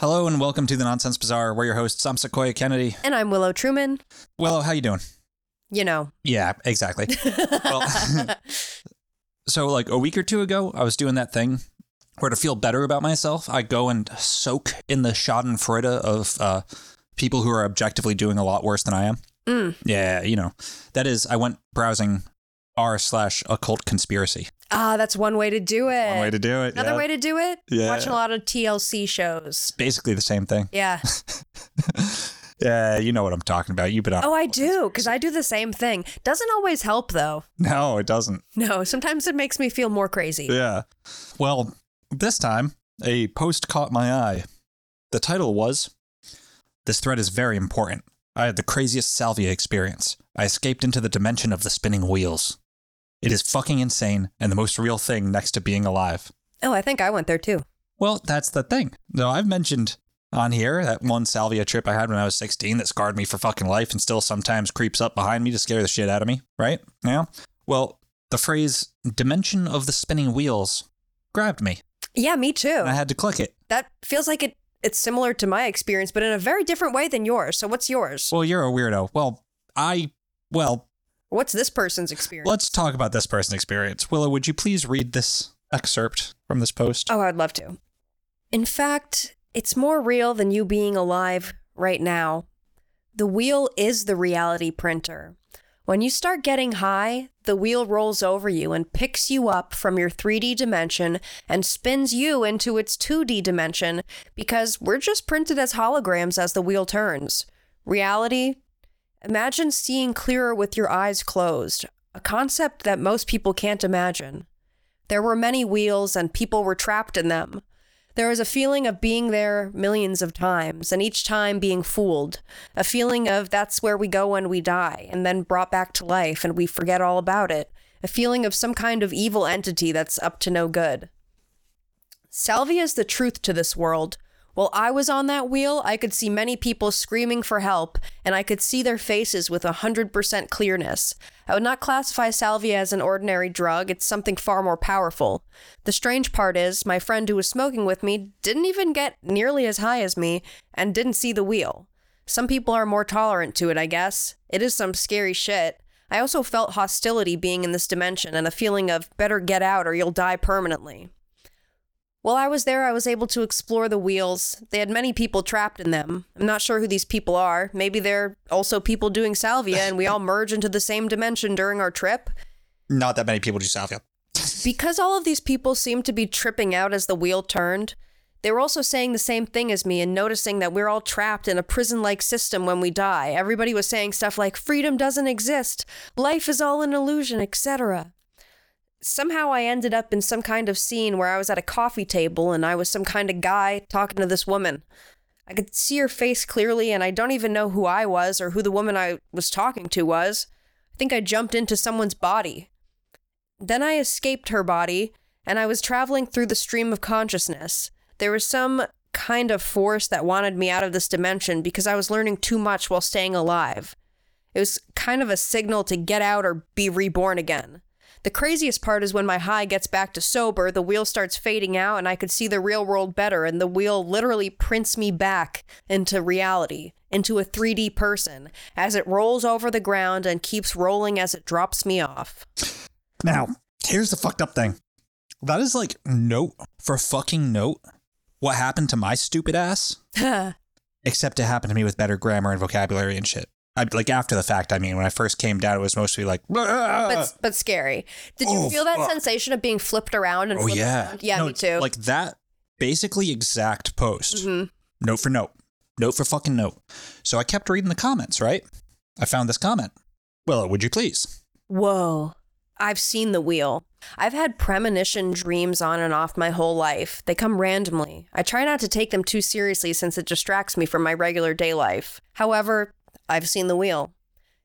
Hello and welcome to the Nonsense Bazaar. We're your hosts. I'm Sequoia Kennedy. And I'm Willow Truman. Willow, how you doing? You know. Yeah, exactly. well, so like a week or two ago, I was doing that thing where to feel better about myself, I go and soak in the Schadenfreude of uh, people who are objectively doing a lot worse than I am. Mm. Yeah, you know, that is, I went browsing r slash occult conspiracy. Ah, that's one way to do it. One way to do it. Another yeah. way to do it? Yeah. Watching a lot of TLC shows. Basically the same thing. Yeah. Yeah, you know what I'm talking about. You've been on. Oh, I do, because I do the same thing. Doesn't always help, though. No, it doesn't. No, sometimes it makes me feel more crazy. Yeah. Well, this time, a post caught my eye. The title was This thread is very important. I had the craziest salvia experience. I escaped into the dimension of the spinning wheels. It is fucking insane and the most real thing next to being alive. Oh, I think I went there too. Well, that's the thing. No, I've mentioned on here that one salvia trip I had when I was 16 that scarred me for fucking life and still sometimes creeps up behind me to scare the shit out of me, right? Yeah. Well, the phrase dimension of the spinning wheels grabbed me. Yeah, me too. And I had to click it. That feels like it. It's similar to my experience, but in a very different way than yours. So, what's yours? Well, you're a weirdo. Well, I, well, What's this person's experience? let's talk about this person's experience. Willow, would you please read this excerpt from this post? Oh, I'd love to. In fact, it's more real than you being alive right now. The wheel is the reality printer. When you start getting high, the wheel rolls over you and picks you up from your 3D dimension and spins you into its 2D dimension because we're just printed as holograms as the wheel turns. Reality? Imagine seeing clearer with your eyes closed, a concept that most people can't imagine. There were many wheels and people were trapped in them. There was a feeling of being there millions of times and each time being fooled. A feeling of that's where we go when we die and then brought back to life and we forget all about it. A feeling of some kind of evil entity that's up to no good. Salvia is the truth to this world. While I was on that wheel, I could see many people screaming for help, and I could see their faces with a 100% clearness. I would not classify salvia as an ordinary drug, it's something far more powerful. The strange part is, my friend who was smoking with me didn't even get nearly as high as me and didn't see the wheel. Some people are more tolerant to it, I guess. It is some scary shit. I also felt hostility being in this dimension and a feeling of better get out or you'll die permanently. While I was there, I was able to explore the wheels. They had many people trapped in them. I'm not sure who these people are. Maybe they're also people doing salvia and we all merge into the same dimension during our trip. Not that many people do salvia. Because all of these people seemed to be tripping out as the wheel turned, they were also saying the same thing as me and noticing that we're all trapped in a prison like system when we die. Everybody was saying stuff like, freedom doesn't exist, life is all an illusion, etc. Somehow I ended up in some kind of scene where I was at a coffee table and I was some kind of guy talking to this woman. I could see her face clearly, and I don't even know who I was or who the woman I was talking to was. I think I jumped into someone's body. Then I escaped her body, and I was traveling through the stream of consciousness. There was some kind of force that wanted me out of this dimension because I was learning too much while staying alive. It was kind of a signal to get out or be reborn again. The craziest part is when my high gets back to sober, the wheel starts fading out and I could see the real world better, and the wheel literally prints me back into reality, into a 3D person, as it rolls over the ground and keeps rolling as it drops me off. Now, here's the fucked up thing. That is like note for fucking note what happened to my stupid ass, except it happened to me with better grammar and vocabulary and shit. I, like after the fact, I mean, when I first came down, it was mostly like, but but scary. Did you Oh, feel that fuck. sensation of being flipped around and oh yeah, around? Yeah, No, me too. Like that, basically exact post, Mhm. note for note, note for fucking note. So I kept reading the comments. Right, I found this comment. Well, would you please? Whoa. I've seen the wheel. I've had premonition dreams on and off my whole life. They come randomly. I try not to take them too seriously since it distracts me from my regular day life. However, I've seen the wheel.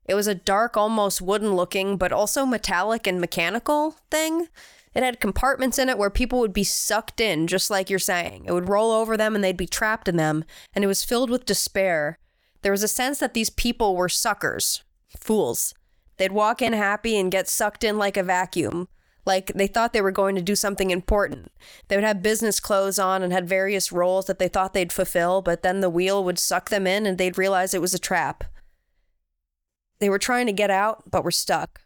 It was a dark, almost wooden looking, but also metallic and mechanical thing. It had compartments in it where people would be sucked in, just like you're saying. It would roll over them and they'd be trapped in them, and it was filled with despair. There was a sense that these people were suckers, fools. They'd walk in happy and get sucked in like a vacuum. Like they thought they were going to do something important. They would have business clothes on and had various roles that they thought they'd fulfill, but then the wheel would suck them in and they'd realize it was a trap. They were trying to get out, but were stuck.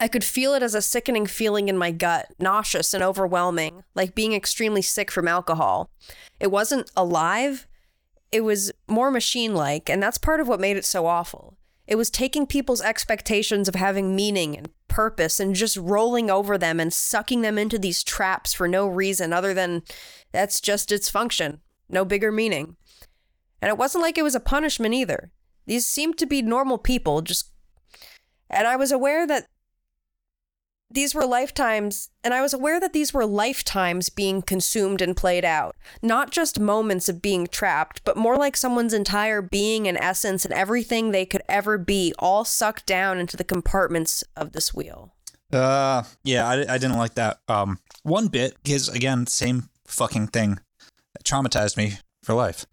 I could feel it as a sickening feeling in my gut, nauseous and overwhelming, like being extremely sick from alcohol. It wasn't alive, it was more machine like, and that's part of what made it so awful. It was taking people's expectations of having meaning and purpose and just rolling over them and sucking them into these traps for no reason other than that's just its function, no bigger meaning. And it wasn't like it was a punishment either. These seemed to be normal people, just. And I was aware that these were lifetimes, and I was aware that these were lifetimes being consumed and played out. Not just moments of being trapped, but more like someone's entire being and essence and everything they could ever be, all sucked down into the compartments of this wheel. Uh, yeah, I, I didn't like that. Um, one bit is again same fucking thing that traumatized me for life.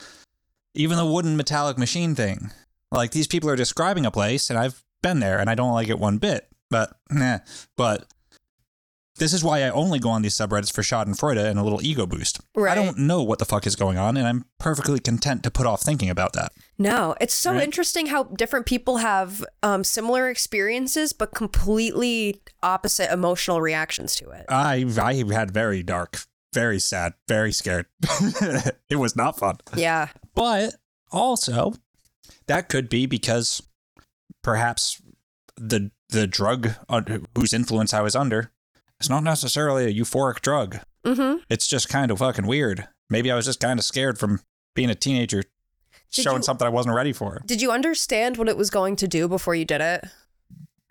Even the wooden metallic machine thing. Like these people are describing a place, and I've been there, and I don't like it one bit. But nah. But this is why I only go on these subreddits for Schadenfreude and a little ego boost. Right. I don't know what the fuck is going on, and I'm perfectly content to put off thinking about that. No, it's so Right. interesting how different people have um, similar experiences, but completely opposite emotional reactions to it. I I had very dark, very sad, very scared. it was not fun. Yeah. But also, that could be because perhaps the the drug whose influence I was under is not necessarily a euphoric drug. Mm-hmm. It's just kind of fucking weird. Maybe I was just kind of scared from being a teenager, Did showing you- something I wasn't ready for. Did you understand what it was going to do before you did it?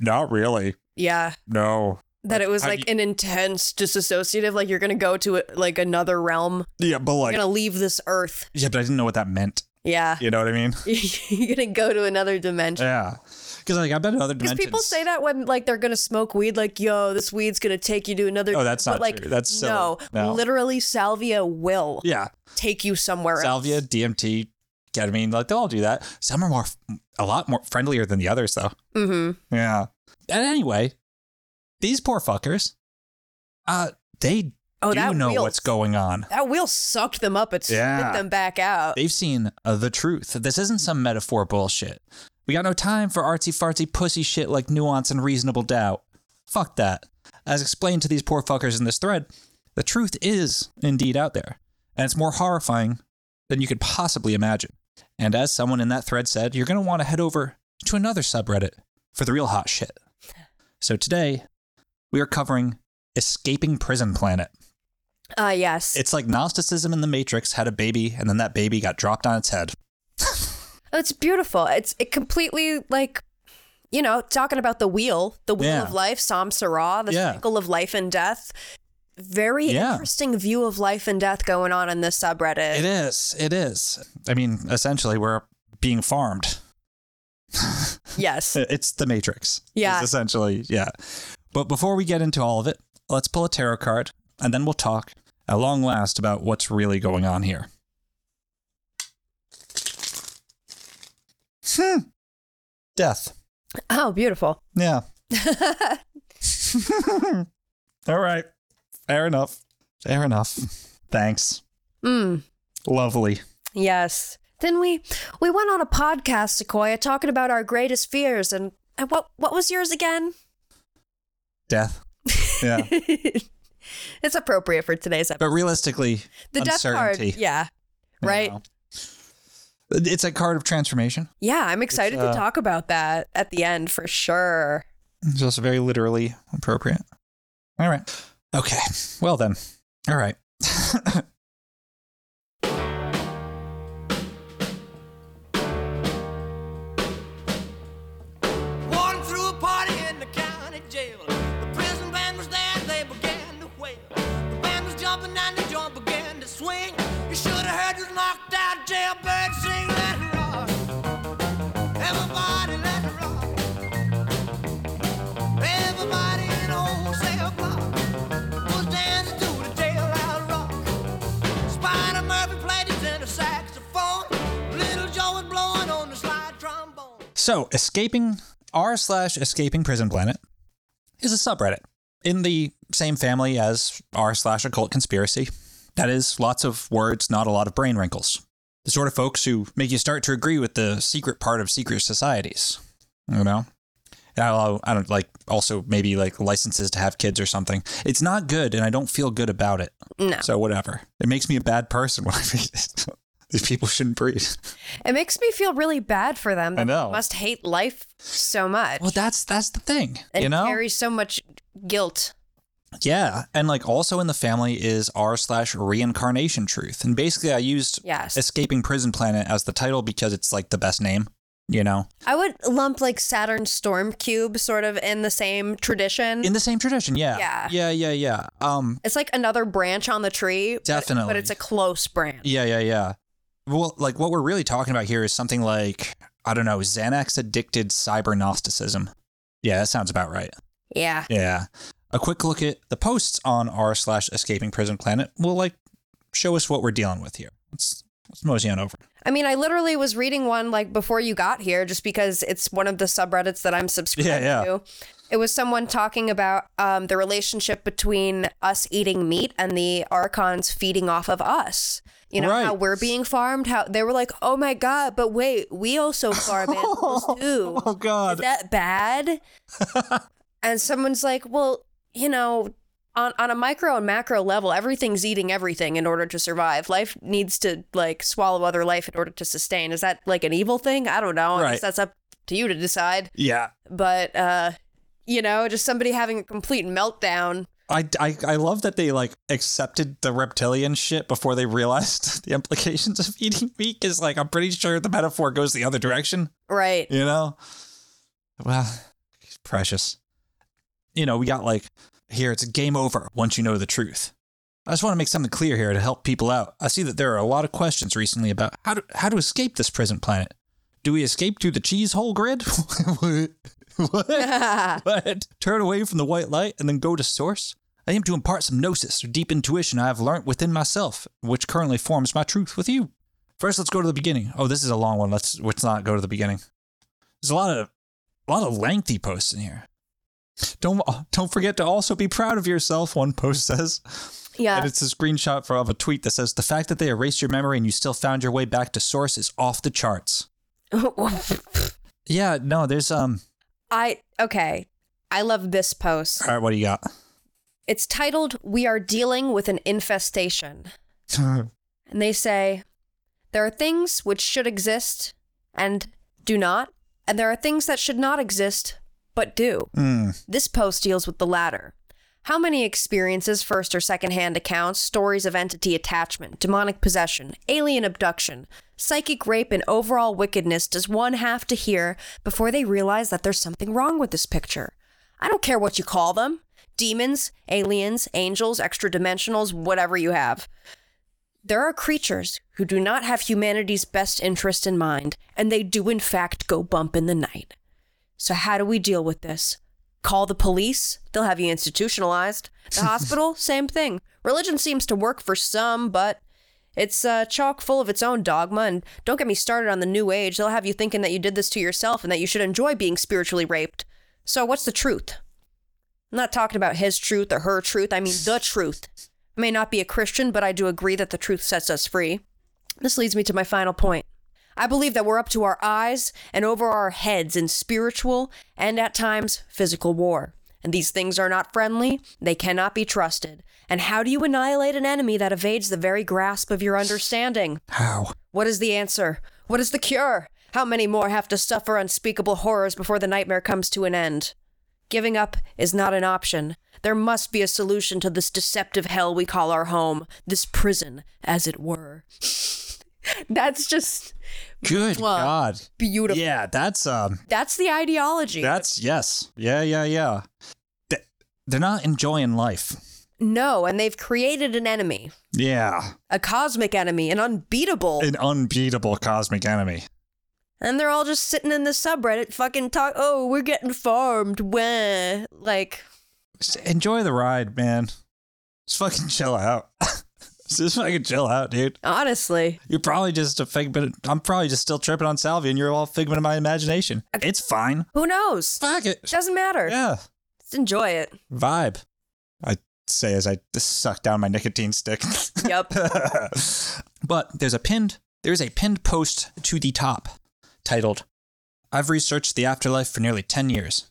Not really. Yeah. No. That it was like an intense disassociative, like you're gonna go to it like another realm. Yeah, but like, You're gonna leave this earth. yeah, but I didn't know what that meant. Yeah. You know what I mean? you're gonna go to another dimension. Yeah. Because like I've been to other Because dimensions. people say that when like they're gonna smoke weed, like, yo, this weed's gonna take you to another Oh, that's but, not like, true. That's silly. no, No. literally salvia will Yeah. take you somewhere Salvia, else. DMT, ketamine, like they'll all do that. Some are more, a lot more friendlier than the others, though. Mm-hmm. Yeah. And anyway, these poor fuckers, uh, they Oh, do know wheel, what's going on. That wheel sucked them up and Yeah. spit them back out. They've seen uh, the truth. This isn't some metaphor bullshit. We got no time for artsy fartsy pussy shit like nuance and reasonable doubt. Fuck that. As explained to these poor fuckers in this thread, the truth is indeed out there, and it's more horrifying than you could possibly imagine. And as someone in that thread said, you're going to want to head over to another subreddit for the real hot shit. So today, we are covering Escaping Prison Planet. Ah, yes. It's like Gnosticism in the Matrix had a baby, and then that baby got dropped on its head. It's beautiful. It's it completely like, you know, talking about the wheel, the wheel Yeah. of life, Samsara, the Yeah. cycle of life and death. Very Yeah. interesting view of life and death going on in this subreddit. It is. It is. I mean, essentially, we're being farmed. Yes. It's the Matrix. Yeah. It's essentially, yeah. But before we get into all of it, let's pull a tarot card and then we'll talk at long last about what's really going on here. Hmm. Death. Oh, beautiful. Yeah. all right. Fair enough. Fair enough. Thanks. Mm. Lovely. Yes. Then we we went on a podcast, Sequoia, talking about our greatest fears and, and what what was yours again? Death. Yeah. it's appropriate for today's episode. but realistically, The death card, yeah. you Right? know. It's a card of transformation. Yeah, I'm excited uh, to talk about that at the end for sure. It's also very literally appropriate. All right. Okay. Well then. All right. and the joint began to swing. You should have heard this knocked out jailbird sing. Let it rock. Everybody let it rock. Everybody in the wholesale block was dancing to the jailhouse rock. Spider Murphy played his tenor saxophone. Little Joe was blowing on the slide trombone. So, escaping r slash escaping prison planet is a subreddit in the same family as r slash occult conspiracy. That is, lots of words, not a lot of brain wrinkles. The sort of folks who make you start to agree with the secret part of secret societies. You know? I I don't like also maybe like licenses to have kids or something. It's not good, and I don't feel good about it. No. So whatever. It makes me a bad person when I read it. These people shouldn't breed. It makes me feel really bad for them. I know. They must hate life so much. Well, that's that's the thing. and you know, carry so much guilt. Yeah, and like also in the family is r slash reincarnation truth, and basically I used Yes. escaping prison planet as the title because it's like the best name. You know, I would lump like Saturn Storm Cube sort of in the same tradition. in the same tradition. Yeah, Yeah. yeah, yeah, yeah. Um, it's like another branch on the tree. but- Definitely. But, it's a close branch. yeah, yeah, yeah. Well, like what we're really talking about here is something like I don't know, Xanax addicted cyber Gnosticism. Yeah, that sounds about right. Yeah. Yeah. A quick look at the posts on r slash escaping prison planet will like show us what we're dealing with here. Let's let's mosey on over. I mean, I literally was reading one like before you got here just because it's one of the subreddits that I'm subscribed Yeah, yeah. to. It was someone talking about um, the relationship between us eating meat and the archons feeding off of us. You know, how we're being farmed. How they were like, oh my God, but wait, we also farm animals too. Oh God. Is that bad? and someone's like, well, you know, on, on a micro and macro level, everything's eating everything in order to survive. Life needs to like swallow other life in order to sustain. Is that like an evil thing? I don't know. I guess that's up to you to decide. Yeah. But uh, you know, just somebody having a complete meltdown. I, I, I love that they like accepted the reptilian shit before they realized the implications of eating meat. Because like I'm pretty sure the metaphor goes the other direction. Right. You know. Well, it's precious. You know, we got like here. It's game over once you know the truth. I just want to make something clear here to help people out. I see that there are a lot of questions recently about how to how to escape this prison planet. Do we escape through the cheese hole grid? what? What? Turn away from the white light and then go to source? I aim to impart some gnosis or deep intuition I have learnt within myself, which currently forms my truth with you. First, let's go to the beginning. Oh, this is a long one. Let's let's not go to the beginning. There's a lot of a lot of lengthy posts in here. Don't don't forget to also be proud of yourself. One post says. Yeah. And it's a screenshot of a tweet that says the fact that they erased your memory and you still found your way back to source is off the charts. Yeah, no, there's um. I okay. I love this post. All right, what do you got? It's titled "We are dealing with an infestation." And they say, there are things which should exist and do not, and there are things that should not exist but do. Hmm. This post deals with the latter. How many experiences, first or second hand accounts, stories of entity attachment, demonic possession, alien abduction, psychic rape, and overall wickedness does one have to hear before they realize that there's something wrong with this picture? I don't care what you call them demons, aliens, angels, extra dimensionals, whatever you have. There are creatures who do not have humanity's best interest in mind, and they do in fact go bump in the night. So, how do we deal with this? Call the police? They'll have you institutionalized. The hospital? Same thing. Religion seems to work for some, but it's uh, chock full of its own dogma, and don't get me started on the new age. They'll have you thinking that you did this to yourself and that you should enjoy being spiritually raped. So, what's the truth? I'm not talking about his truth or her truth. I mean the truth. I may not be a Christian, but I do agree that the truth sets us free. This leads me to my final point. I believe that we're up to our eyes and over our heads in spiritual and at times physical war. And these things are not friendly, they cannot be trusted. And how do you annihilate an enemy that evades the very grasp of your understanding? How? What is the answer? What is the cure? How many more have to suffer unspeakable horrors before the nightmare comes to an end? Giving up is not an option. There must be a solution to this deceptive hell we call our home, this prison, as it were. That's just Good Well, God. beautiful. Yeah, that's um. That's the ideology. That's yes. Yeah, yeah, yeah. They're not enjoying life. No, and they've created an enemy, Yeah. a cosmic enemy, an unbeatable. An unbeatable cosmic enemy. and they're all just sitting in the subreddit fucking talk, oh, we're getting farmed. Wah. Like, enjoy the ride, man. Just fucking chill out. just fucking chill out, dude. honestly. You're probably just a figment. I'm probably just still tripping on salvia, and you're all figment of my imagination. It's fine. Who knows? Fuck it. Doesn't matter. Yeah. Just enjoy it. Vibe. I say as I suck down my nicotine stick. Yep. but there's a pinned there's a pinned post to the top titled I've researched the afterlife for nearly 10 years.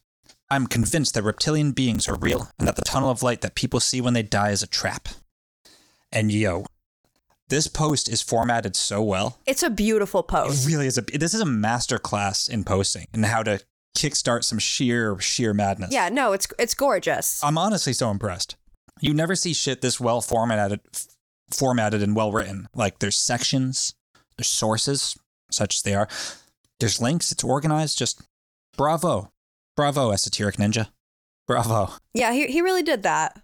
I'm convinced that reptilian beings are real and that the tunnel of light that people see when they die is a trap. And yo, this post is formatted so well. It's a beautiful It post. really is a this is a master class in posting and how to kickstart some sheer sheer madness. Yeah, no, it's it's gorgeous. I'm honestly so impressed. You never see shit this well formatted, f- formatted and well written. Like there's sections, there's sources, such as they are. There's links. It's organized. Just bravo, bravo, esoteric ninja, bravo. Yeah, he he really did that.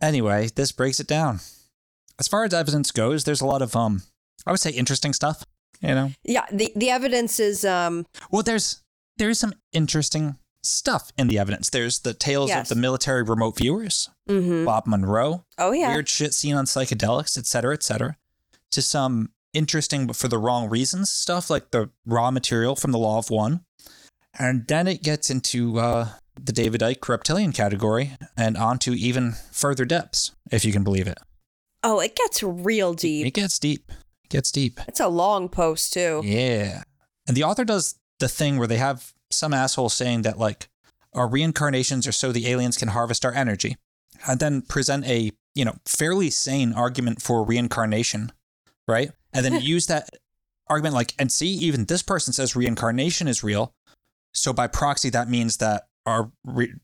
Anyway, this breaks it down. As far as evidence goes, there's a lot of um, I would say interesting stuff. You know, Yeah, the the evidence is um well, there's there's some interesting stuff in the evidence. There's the tales Yes. of the military remote viewers, mhm. Bob Monroe, Oh yeah. weird shit seen on psychedelics, et cetera, et cetera, to some interesting but for the wrong reasons stuff like the raw material from the Law of One. And then it gets into uh, the David Icke reptilian category and onto even further depths, if you can believe it. Oh, it gets real deep. It gets deep. It gets deep. It's a long post too. Yeah. And the author does the thing where they have some asshole saying that, like, our reincarnations are so the aliens can harvest our energy, and then present a, you know, fairly sane argument for reincarnation, right? And then use that argument, like, and see, even this person says reincarnation is real. So by proxy, that means that our re-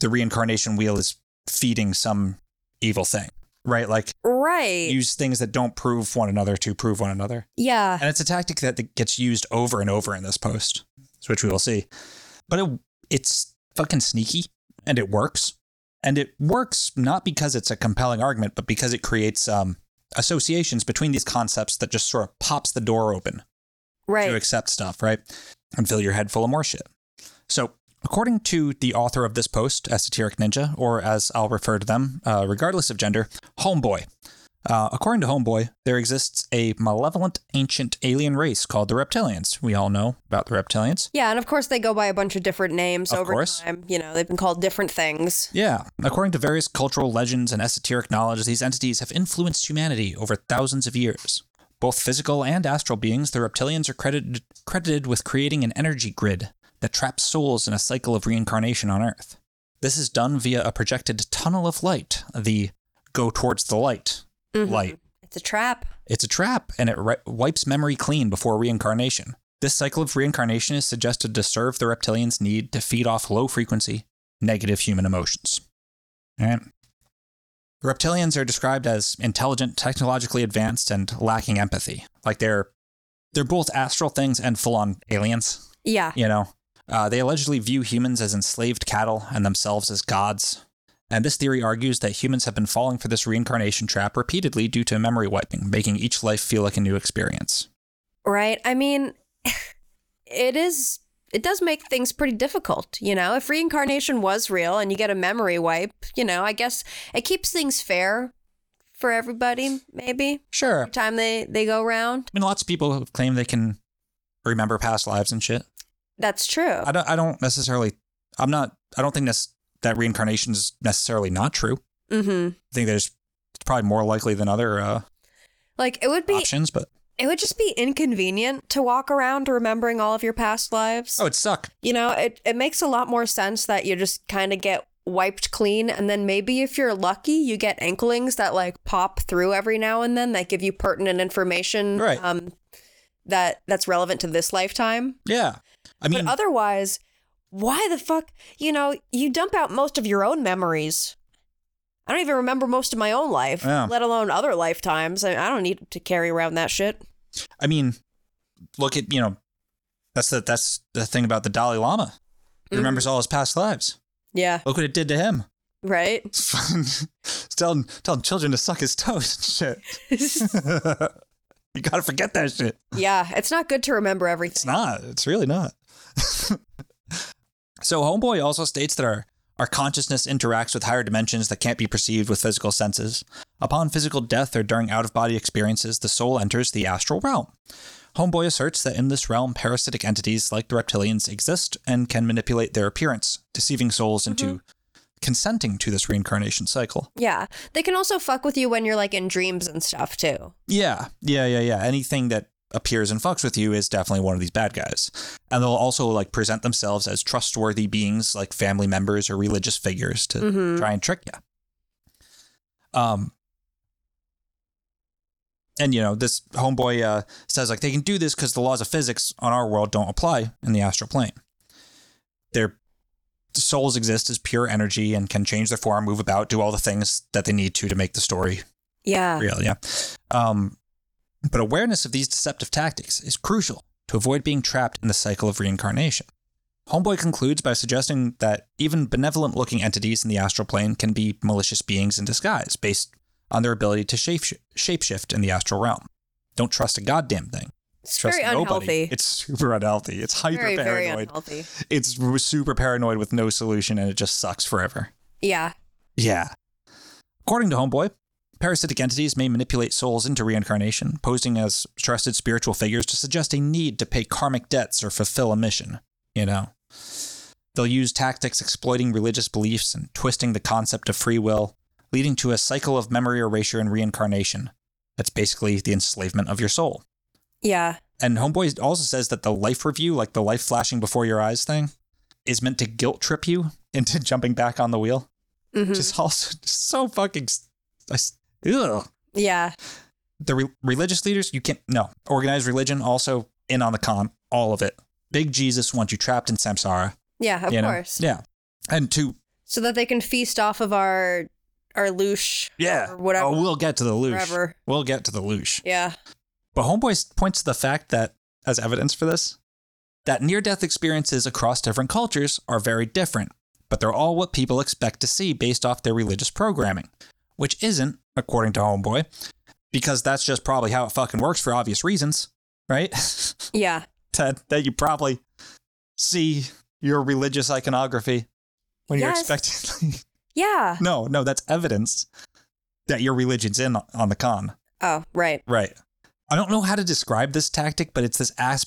the reincarnation wheel is feeding some evil thing, right? Like, Right. use things that don't prove one another to prove one another. yeah. And it's a tactic that gets used over and over in this post, which we will see. But it, it's fucking sneaky and it works. And it works not because it's a compelling argument, but because it creates um, associations between these concepts that just sort of pops the door open Right. to accept stuff, right? And fill your head full of more shit. So, according to the author of this post, Esoteric Ninja, or as I'll refer to them, uh, regardless of gender, Homeboy. Uh, according to Homeboy, there exists a malevolent ancient alien race called the Reptilians. We all know about the Reptilians. Yeah, and of course they go by a bunch of different names Of over course. time. You know, they've been called different things. Yeah, according to various cultural legends and esoteric knowledge, these entities have influenced humanity over thousands of years. Both physical and astral beings, the reptilians are credited, credited with creating an energy grid that traps souls in a cycle of reincarnation on Earth. This is done via a projected tunnel of light, the go towards the light Mhm. light. It's a trap. It's a trap and it ri- wipes memory clean before reincarnation. This cycle of reincarnation is suggested to serve the reptilians' need to feed off low frequency, negative human emotions. All right. Reptilians are described as intelligent, technologically advanced, and lacking empathy. Like they're they're both astral things and full on aliens. Yeah. You know, uh, they allegedly view humans as enslaved cattle and themselves as gods. And this theory argues that humans have been falling for this reincarnation trap repeatedly due to memory wiping, making each life feel like a new experience. Right. I mean, it is. It does make things pretty difficult, you know. If reincarnation was real and you get a memory wipe, you know, I guess it keeps things fair for everybody. Maybe Sure. every time they they go round. I mean, lots of people claim they can remember past lives and shit. That's true. I don't. I don't necessarily. I'm not. I don't think this, that reincarnation is necessarily not true. Mm-hmm. I think there's it's probably more likely than other uh, Like it would be. options, but It would just be inconvenient to walk around remembering all of your past lives. oh, it suck. You know, it, it makes a lot more sense that you just kind of get wiped clean. And then maybe if you're lucky, you get inklings that like pop through every now and then that give you pertinent information Right. um, that that's relevant to this lifetime. Yeah. I mean, but otherwise, why the fuck? You know, you dump out most of your own memories. I don't even remember most of my own life, Yeah. let alone other lifetimes. I, I don't need to carry around that shit. I mean, look at you know, that's the that's the thing about the Dalai Lama. He mm. remembers all his past lives. Yeah. Look what it did to him. Right? telling telling children to suck his toes and shit. you gotta forget that shit. yeah, it's not good to remember everything. It's not. It's really not. so Homeboy also states that our our consciousness interacts with higher dimensions that can't be perceived with physical senses. Upon physical death or during out of body experiences, the soul enters the astral realm. Homeboy asserts that in this realm, parasitic entities like the reptilians exist and can manipulate their appearance, deceiving souls into mm-hmm. consenting to this reincarnation cycle. Yeah. They can also fuck with you when you're like in dreams and stuff too. Yeah, yeah, yeah, yeah. Anything that appears and fucks with you is definitely one of these bad guys. And they'll also like present themselves as trustworthy beings like family members or religious figures to try and trick you. Um and you know, this homeboy uh, says like they can do this because the laws of physics on our world don't apply in the astral plane. Their souls exist as pure energy and can change their form, move about, do all the things that they need to to make the story Yeah. real, yeah. Um, but awareness of these deceptive tactics is crucial to avoid being trapped in the cycle of reincarnation. Homeboy concludes by suggesting that even benevolent looking entities in the astral plane can be malicious beings in disguise based on their ability to shape shapeshift in the astral realm. Don't trust a goddamn thing. It's Trust very nobody. unhealthy. It's super unhealthy. It's hyper very, paranoid. It's super paranoid with no solution and it just sucks forever. Yeah. Yeah. According to Homeboy, parasitic entities may manipulate souls into reincarnation, posing as trusted spiritual figures to suggest a need to pay karmic debts or fulfill a mission. You know, they'll use tactics exploiting religious beliefs and twisting the concept of free will, leading to a cycle of memory erasure and reincarnation. That's basically the enslavement of your soul. Yeah. And Homeboy also says that the life review, like the life flashing before your eyes thing, is meant to guilt trip you into jumping back on the wheel. Mhm. Just also so fucking. I Ugh. Yeah. The re- religious leaders, you can't. No. Organized religion also in on the con. All of it. Big Jesus wants you trapped in samsara. Yeah, of you know? course. Yeah. And to. So that they can feast off of our our loosh. Yeah. Or whatever. Oh, we'll get to the loosh. Wherever. We'll get to the loosh. Yeah. But Homeboy points to the fact that, as evidence for this, that near death experiences across different cultures are very different, but they're all what people expect to see based off their religious programming, which isn't, according to Homeboy, because that's just probably how it fucking works for obvious reasons, right? Yeah. that, that you probably see your religious iconography when you're expecting. Yeah. no, no, that's evidence that your religion's in on the con. Oh, right. Right. I don't know how to describe this tactic, but it's this ass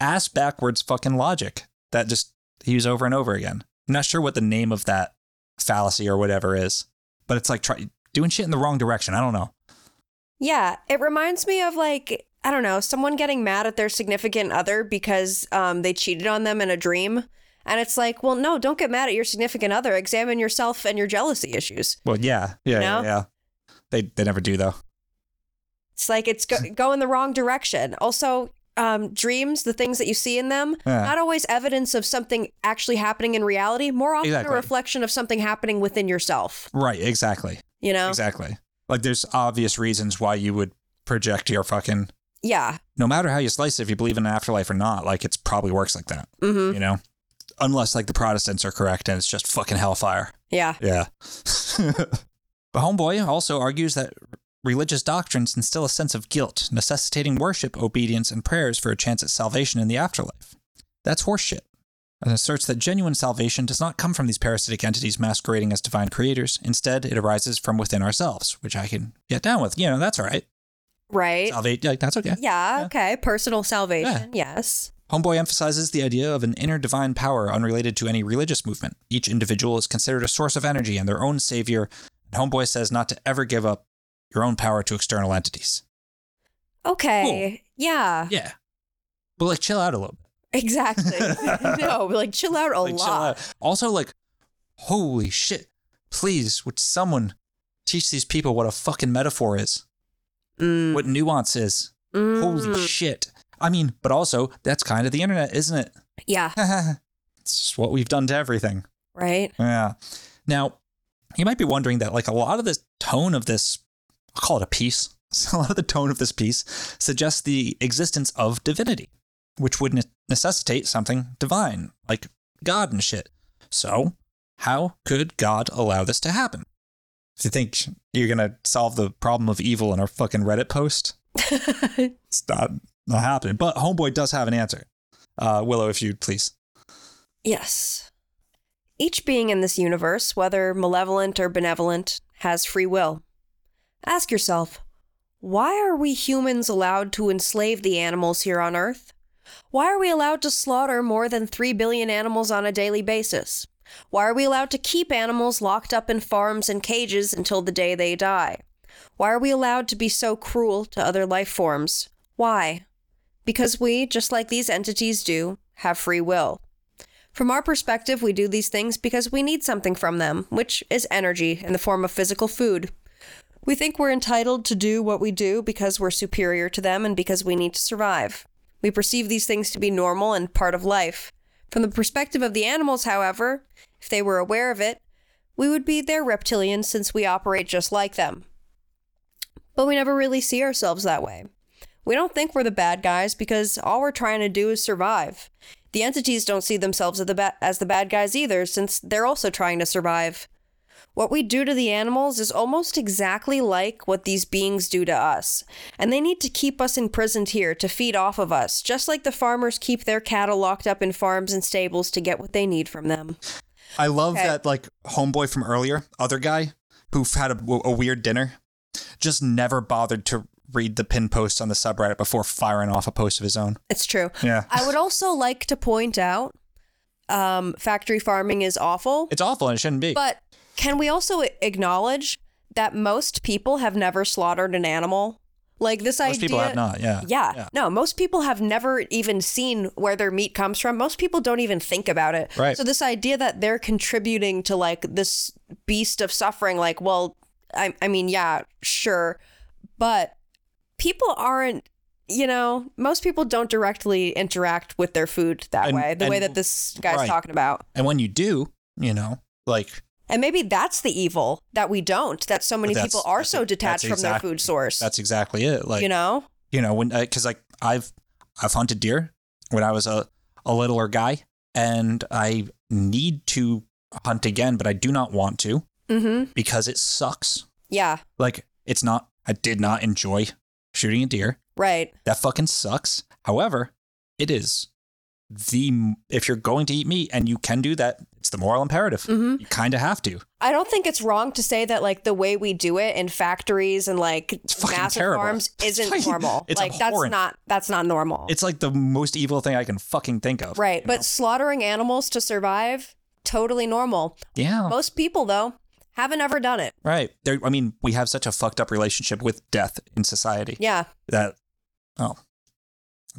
ass backwards fucking logic that just he used over and over again. I'm not sure what the name of that fallacy or whatever is, but it's like try doing shit in the wrong direction. I don't know. Yeah, it reminds me of like I don't know, someone getting mad at their significant other because um, they cheated on them in a dream, and it's like, well, no, don't get mad at your significant other. Examine yourself and your jealousy issues. Well, yeah, yeah, yeah, yeah. They they never do though. It's like it's go- going the wrong direction. Also, um, dreams, the things that you see in them, Yeah. not always evidence of something actually happening in reality. More often Exactly. a reflection of something happening within yourself. Right, exactly. You know? Exactly. Like there's obvious reasons why you would project your fucking Yeah. no matter how you slice it, if you believe in an afterlife or not, like it's probably works like that. Mm-hmm. You know? Unless like the Protestants are correct and it's just fucking hellfire. Yeah. Yeah. but Homeboy also argues that religious doctrines instill a sense of guilt, necessitating worship, obedience, and prayers for a chance at salvation in the afterlife. That's horseshit. And asserts that genuine salvation does not come from these parasitic entities masquerading as divine creators. Instead, it arises from within ourselves, which I can get down with. You know, that's all right. Right. Salvate, like, that's okay. Yeah, okay. Personal salvation. Yes. Homeboy emphasizes the idea of an inner divine power unrelated to any religious movement. Each individual is considered a source of energy and their own savior. And Homeboy says not to ever give up your own power to external entities. Okay. Yeah. Yeah. But like chill out a little bit. Exactly. no, like chill out a Like chill lot. out. Also, like, holy shit. Please, would someone teach these people what a fucking metaphor is? Mm. What nuance is? Holy shit. I mean, but also, that's kind of the internet, isn't it? Yeah. it's just what we've done to everything. Right. Yeah. Now, you might be wondering that, like, a lot of the tone of this, I'll call it a piece. So a lot of the tone of this piece suggests the existence of divinity, which would ne- necessitate something divine, like God and shit. So, How could God allow this to happen? If you think you're gonna solve the problem of evil in our fucking Reddit post, it's not not happening. But Homeboy does have an answer. Uh, Willow, if you'd please. Yes. Each being in this universe, whether malevolent or benevolent, has free will. Ask yourself, why are we humans allowed to enslave the animals here on Earth? Why are we allowed to slaughter more than 3 billion animals on a daily basis? Why are we allowed to keep animals locked up in farms and cages until the day they die? Why are we allowed to be so cruel to other life forms? Why? Because we, just like these entities do, have free will. From our perspective, we do these things because we need something from them, which is energy in the form of physical food. We think we're entitled to do what we do because we're superior to them and because we need to survive. We perceive these things to be normal and part of life. From the perspective of the animals, however, if they were aware of it, we would be their reptilians since we operate just like them. But we never really see ourselves that way. We don't think we're the bad guys because all we're trying to do is survive. The entities don't see themselves as the, ba- as the bad guys either, since they're also trying to survive. What we do to the animals is almost exactly like what these beings do to us, and they need to keep us imprisoned here to feed off of us, just like the farmers keep their cattle locked up in farms and stables to get what they need from them. I love Okay. that like homeboy from earlier, other guy who had a, a weird dinner, just never bothered to read the pin post on the subreddit before firing off a post of his own. It's true. Yeah. I would also like to point out um, factory farming is awful, It's awful and it shouldn't be. but can we also acknowledge that most people have never slaughtered an animal? Like this Most idea. Most people have not, yeah. Yeah. No, most people have never even seen where their meat comes from. Most people don't even think about it. Right. So this idea that they're contributing to like this beast of suffering, like, well, I, I mean, yeah, sure, but people aren't. You know, most people don't directly interact with their food that And- way, the way that this guy's right. talking about. And when you do, you know, like And maybe that's the evil that we don't, that so many people are so detached from their food source. that's exactly it. Like you know? you know when because like I've I've hunted deer when I was a a littler guy, and I need to hunt again, but I do not want to Mm-hmm. because it sucks. Yeah, Like it's not. I did not enjoy shooting a deer. right. That fucking sucks. However, it is the if you're going to eat meat and you can do that, it's the moral imperative. Mhm. You kind of have to. I don't think it's wrong to say that like the way we do it in factories and like massive terrible. farms isn't fucking- normal. it's like that's not that's not normal. It's like the most evil thing I can fucking think of. right. But know? slaughtering animals to survive, totally normal. yeah, Most people though haven't ever done it. right. There. I mean, we have such a fucked up relationship with death in society. Yeah. that oh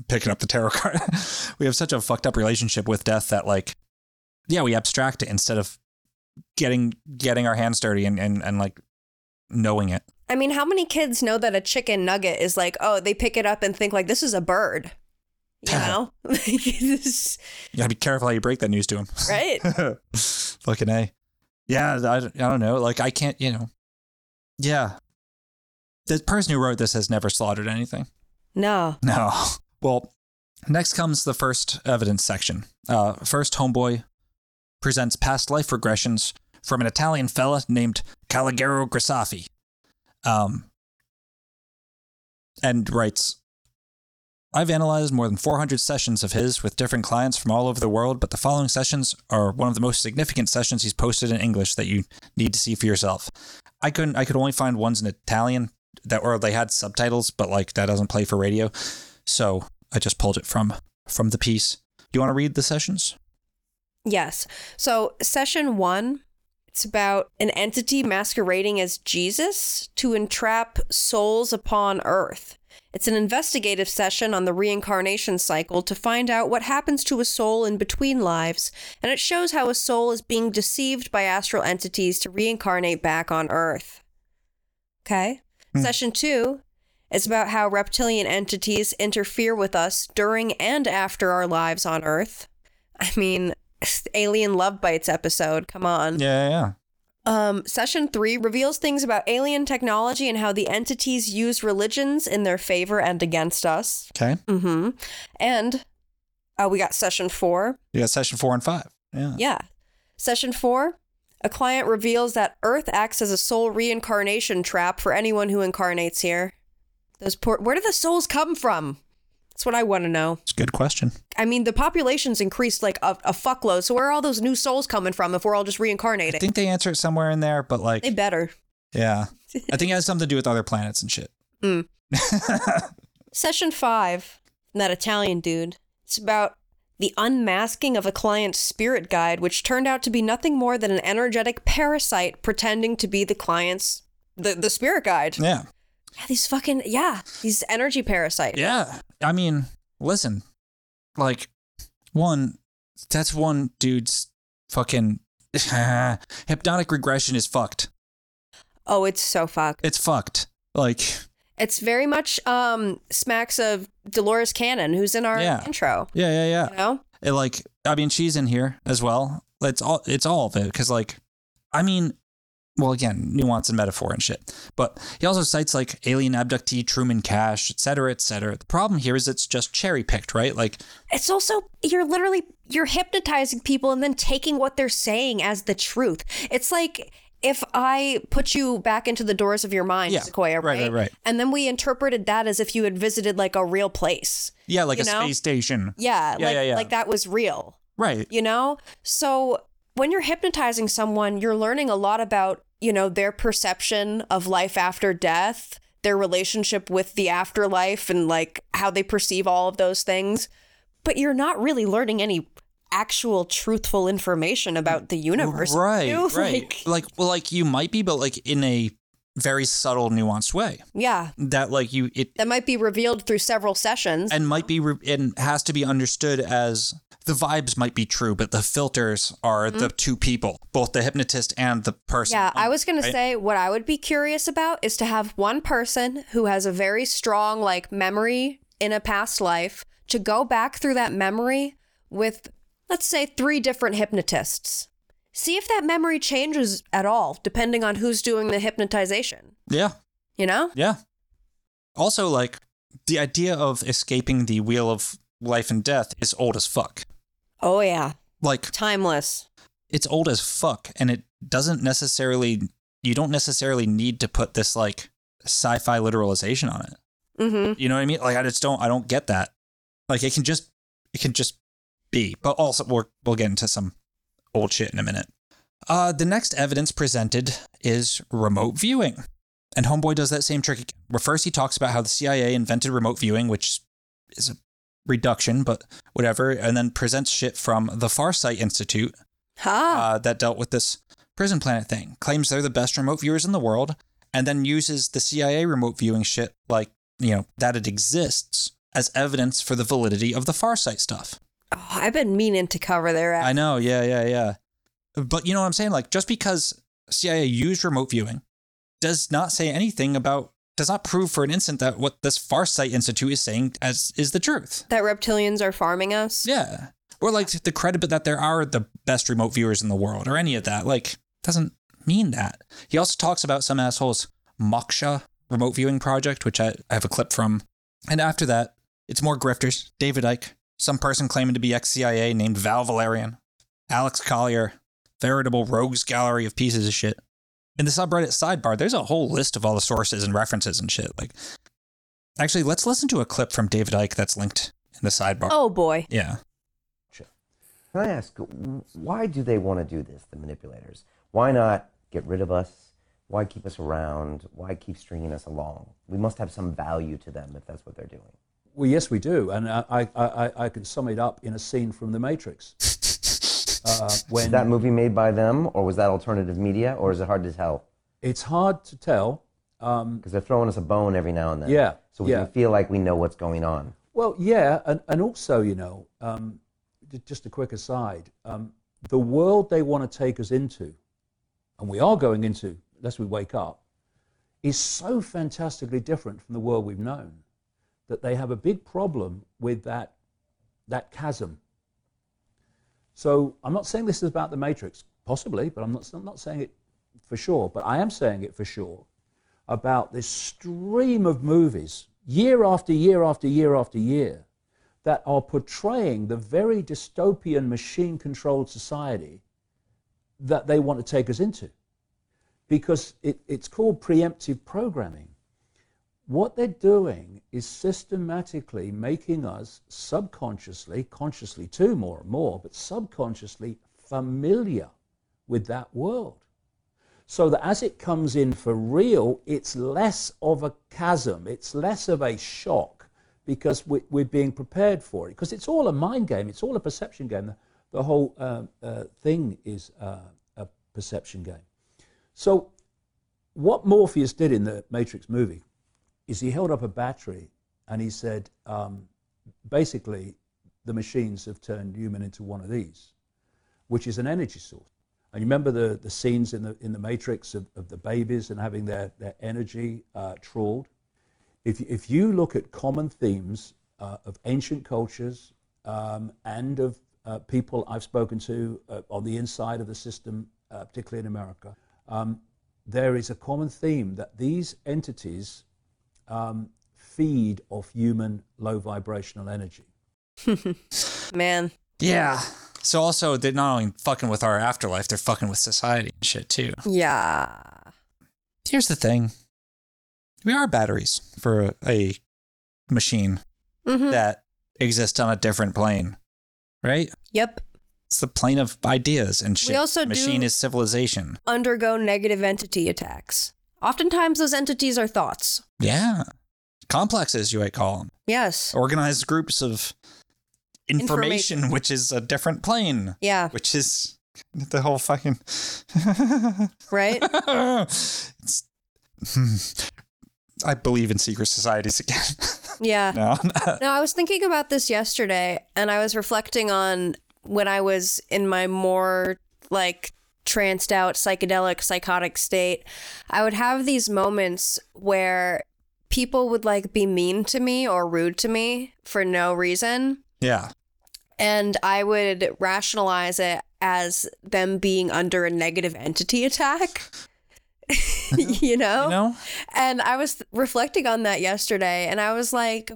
picking up the tarot card we have such a fucked up relationship with death that like yeah we abstract it instead of getting getting our hands dirty and and, and like knowing it I mean, how many kids know that a chicken nugget is like, oh, they pick it up and think like this is a bird. You know? This- you gotta be careful how you break that news to him right? fucking a yeah I, I don't know like i can't you know yeah the person who wrote this has never slaughtered anything No. No. Well, next comes the first evidence section. Uh, first, Homeboy presents past life regressions from an Italian fella named Calogero Grifasi. Um, and writes, I've analyzed more than 400 sessions of his with different clients from all over the world, but the following sessions are one of the most significant sessions he's posted in English that you need to see for yourself. I couldn't. I could only find ones in Italian that or they had subtitles, but like that doesn't play for radio. So I just pulled it from from the piece. Do you want to read the sessions? Yes. So, session one, it's about an entity masquerading as Jesus to entrap souls upon earth. It's an investigative session on the reincarnation cycle to find out what happens to a soul in between lives, and it shows how a soul is being deceived by astral entities to reincarnate back on earth. Okay. Hmm. Session two is about how reptilian entities interfere with us during and after our lives on earth. I mean, Alien Love Bites episode. Come on. Yeah, yeah. Um, session three reveals things about alien technology and how the entities use religions in their favor and against us. Okay. Mm-hmm. And uh, we got session four. You got session four and five. Yeah. Yeah. Session four A client reveals that Earth acts as a soul reincarnation trap for anyone who incarnates here. Those poor, where do the souls come from? That's what I want to know. It's a good question. I mean, the population's increased like a, a fuckload. So where are all those new souls coming from if we're all just reincarnating? I think they answer it somewhere in there, but like, they better. yeah, I think it has something to do with other planets and shit. Hmm. Session five, that Italian dude. It's about the unmasking of a client's spirit guide, which turned out to be nothing more than an energetic parasite pretending to be the client's the, the spirit guide. Yeah, Yeah, these fucking yeah, these energy parasites. yeah. I mean, listen, like, one, that's one dude's fucking hypnotic regression is fucked. Oh, it's so fucked. It's fucked. Like, It's very much um smacks of Dolores Cannon, who's in our Yeah. intro. yeah, yeah, yeah. You know? It like I mean she's in here as well. It's all it's all of it because like I mean well again nuance and metaphor and shit. But he also cites like alien abductee, Truman Cash, et cetera, et cetera. The problem here is it's just cherry picked, right? Like It's also you're literally you're hypnotizing people and then taking what they're saying as the truth. It's like if I put you back into the doors of your mind, Yeah, Sequoia, right, right? right, right. And then we interpreted that as if you had visited like a real place. yeah, like a know? space station. Yeah, Yeah, like yeah, yeah. like that was real. Right. you know? So when you're hypnotizing someone, you're learning a lot about, you know, their perception of life after death, their relationship with the afterlife, and like how they perceive all of those things. But you're not really learning any actual truthful information about the universe. Right. you? Right. Like, Like well like you might be, but like in a very subtle, nuanced way. yeah. That like you it That might be revealed through several sessions. and might be re- and has to be understood as the vibes might be true, but the filters are the two people, both the hypnotist and the person. Mm-hmm. Yeah, I was going to right? say what I would be curious about is to have one person who has a very strong like memory in a past life to go back through that memory with let's say three different hypnotists. See if that memory changes at all depending on who's doing the hypnotization, Yeah, you know? yeah. Also, like the idea of escaping the wheel of life and death is old as fuck. Oh yeah, Like timeless. it's old as fuck, and it doesn't necessarily. You don't necessarily need to put this like sci-fi literalization on it. Mhm. You know what I mean? Like I just don't I don't get that. Like it can just it can just be. But also we're, we'll get into some old shit in a minute. Uh the next evidence presented is remote viewing. And Homeboy does that same trick again. Where first he talks about how the CIA invented remote viewing, which is a reduction, but whatever, and then presents shit from the Farsight Institute Ha. uh, that dealt with this prison planet thing. Claims they're the best remote viewers in the world, and then uses the CIA remote viewing shit, like, you know, that it exists as evidence for the validity of the Farsight stuff. Oh, I've been meaning to cover their I know, yeah, yeah, yeah. But you know what I'm saying? Like, just because CIA used remote viewing does not say anything about, does not prove for an instant that what this Farsight Institute is saying as is the truth. that reptilians are farming us. Yeah. Or like the credit that there are the best remote viewers in the world or any of that. Like, doesn't mean that. He also talks about some assholes Moksha remote viewing project, which I, I have a clip from. And after that, it's more grifters. David Icke, some person claiming to be ex CIA named Val Valerian, Alex Collier, veritable rogues gallery of pieces of shit. In the subreddit sidebar, there's a whole list of all the sources and references and shit. Like, actually, let's listen to a clip from David Icke that's linked in the sidebar. Oh boy. Yeah. Can I ask, why do they want to do this, the manipulators? Why not get rid of us? Why keep us around? Why keep stringing us along? We must have some value to them if that's what they're doing. Well, yes, we do, and I, I, I, I can sum it up in a scene from The Matrix. Uh, when Is that movie made by them, or was that alternative media, or is it hard to tell? it's hard to tell. Um, Because they're throwing us a bone every now and then. Yeah, So we yeah. can feel like we know what's going on. well, yeah, and, and also, you know, um, just a quick aside, um, the world they want to take us into, and we are going into, unless we wake up, is so fantastically different from the world we've known that they have a big problem with that, that chasm. So I'm not saying this is about the Matrix, possibly, but I'm not, I'm not saying it for sure. But I am saying it for sure about this stream of movies, year after year after year after year, that are portraying the very dystopian machine controlled society that they want to take us into because it, it's called preemptive programming. What they're doing is systematically making us subconsciously, consciously too, more and more, but subconsciously familiar with that world. So that as it comes in for real, it's less of a chasm, it's less of a shock because we, we're being prepared for it. Because it's all a mind game, it's all a perception game. The, the whole uh, uh, thing is uh, a perception game. So, what Morpheus did in the Matrix movie is he held up a battery and he said, um, basically, the machines have turned human into one of these, which is an energy source. And you remember the, the scenes in the, in the Matrix of, of the babies and having their, their energy uh, trawled? If, if you look at common themes uh, of ancient cultures um, and of uh, people I've spoken to uh, on the inside of the system, uh, particularly in America, um, there is a common theme that these entities um, feed off human low vibrational energy. Man. Yeah. So also they're not only fucking with our afterlife, they're fucking with society and shit too. Yeah. Here's the thing. We are batteries for a, a machine hmm that exists on a different plane. Right? Yep. It's the plane of ideas and shit. We also machine do- is civilization. Undergo negative entity attacks. Oftentimes, those entities are thoughts. Yeah. Complexes, you might call them. Yes. Organized groups of information, which is a different plane. Yeah. Which is the whole fucking. Right? it's, hmm. I believe in secret societies again. Yeah. no. No, I was thinking about this yesterday and I was reflecting on when I was in my more like tranced out psychedelic psychotic state. I would have these moments where people would like be mean to me or rude to me for no reason yeah. and I would rationalize it as them being under a negative entity attack. you know? You know? And I was reflecting on that yesterday and I was like,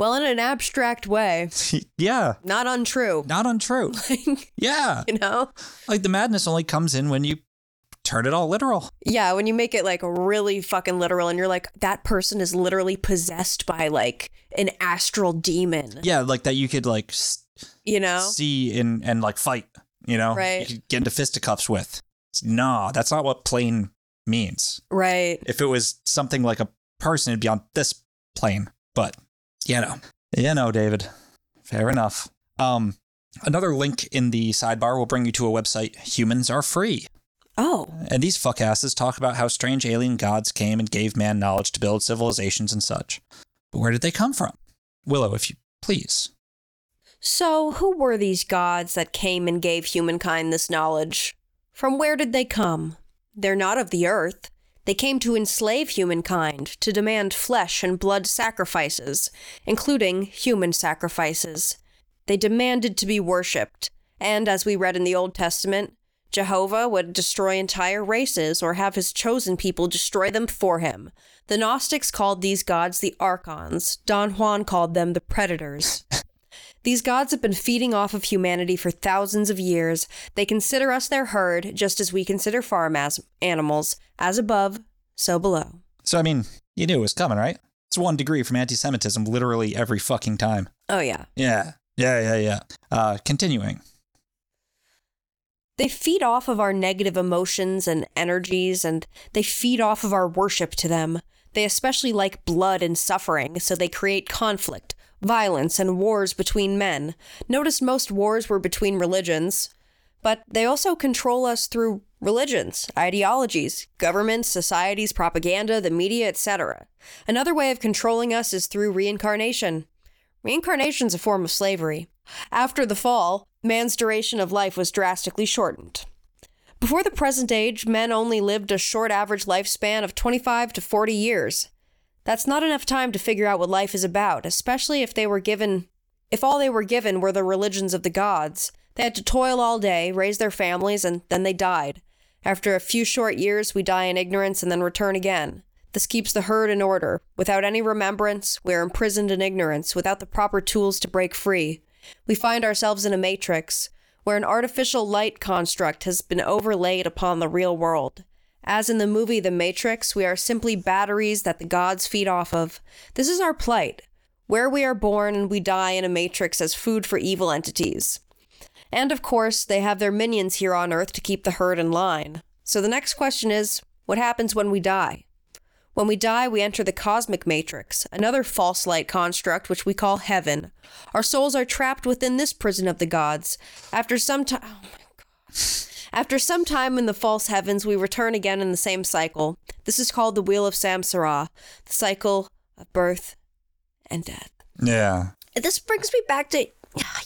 well, in an abstract way, yeah. not untrue. Not untrue. Like, Yeah. you know? Like the madness only comes in when you turn it all literal. Yeah, when you make it like really fucking literal and you're like, that person is literally possessed by like an astral demon, Yeah, like that you could like you know? see and and like fight, you know? Right. You could get into fisticuffs with. Nah, that's not what plane means. Right. If it was something like a person, it'd be on this plane. But you know. You know, David. Fair enough. Um another link in the sidebar will bring you to a website, Humans Are Free. Oh, And these fuckasses talk about how strange alien gods came and gave man knowledge to build civilizations and such. But where did they come from? Willow, if you please. so who were these gods that came and gave humankind this knowledge? From where did they come? They're not of the earth. They came to enslave humankind, to demand flesh and blood sacrifices, including human sacrifices. They demanded to be worshipped, and as we read in the Old Testament, Jehovah would destroy entire races or have his chosen people destroy them for him. The Gnostics called these gods the archons. Don Juan called them the predators. These gods have been feeding off of humanity for thousands of years. They consider us their herd, just as we consider farm as- animals. As above, so below. So, I mean, you knew it was coming, right? It's one degree from anti Semitism literally every fucking time. Oh, yeah. Yeah. Yeah, yeah, yeah. Uh, continuing. They feed off of our negative emotions and energies, and they feed off of our worship to them. They especially like blood and suffering, so they create conflict, violence, and wars between men. Notice most wars were between religions, but they also control us through religions, ideologies, governments, societies, propaganda, the media, etc. Another way of controlling us is through reincarnation. Reincarnation is a form of slavery. After the fall, man's duration of life was drastically shortened. Before the present age, men only lived a short average lifespan of 25 to 40 years. That's not enough time to figure out what life is about, especially if they were given if all they were given were the religions of the gods. They had to toil all day, raise their families, and then they died. After a few short years, we die in ignorance and then return again. This keeps the herd in order. Without any remembrance, we are imprisoned in ignorance, without the proper tools to break free. We find ourselves in a matrix. where an artificial light construct has been overlaid upon the real world. As in the movie The Matrix, we are simply batteries that the gods feed off of. This is our plight, where we are born and we die in a matrix as food for evil entities. And of course, they have their minions here on Earth to keep the herd in line. So the next question is what happens when we die? When we die, we enter the cosmic matrix, another false light construct which we call heaven. Our souls are trapped within this prison of the gods. After some time, oh my god. After some time in the false heavens, we return again in the same cycle. This is called the Wheel of Samsara, the cycle of birth and death. Yeah. This brings me back to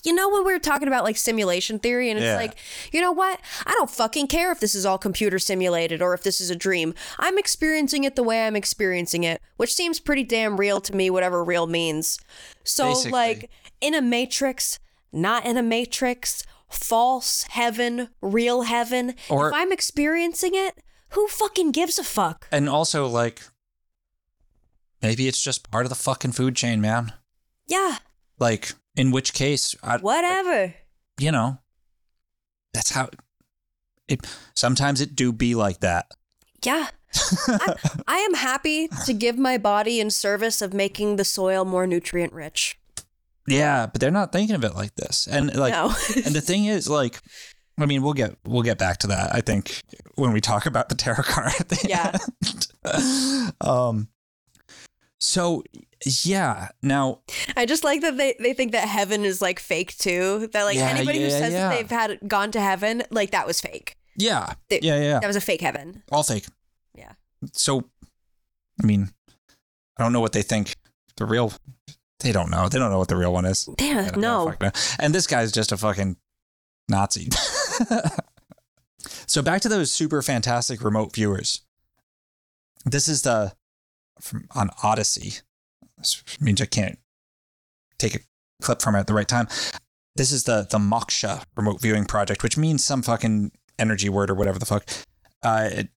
you know when we were talking about like simulation theory and it's Yeah. like you know what i don't fucking care if this is all computer simulated or if this is a dream i'm experiencing it the way i'm experiencing it which seems pretty damn real to me whatever real means so Basically. like in a matrix not in a matrix false heaven real heaven Or- if i'm experiencing it who fucking gives a fuck And also, like, maybe it's just part of the fucking food chain, man. yeah Like, in which case, I, whatever you know, that's how it. Sometimes it do be like that. Yeah. I, I am happy to give my body in service of making the soil more nutrient rich. Yeah, but they're not thinking of it like this. And like, No. and the thing is, like, I mean, we'll get we'll get back to that. I think when we talk about the tarot card. At the Yeah. end. um. So yeah. Now I just like that they, they think that heaven is like fake too. That like Yeah, anybody who says yeah. that they've had gone to heaven, like that was fake. yeah They- yeah yeah That was a fake heaven. all fake. Yeah. So, I mean, I don't know what they think the real. They don't know. They don't know what the real one is. They Yeah, don't- they don't no. know. And this guy's just a fucking Nazi. so back to those super fantastic remote viewers. This is the from on Odysee. This means I can't take a clip from it at the right time. This is the the Moksha remote viewing project, which means some fucking energy word or whatever the fuck. Uh, it,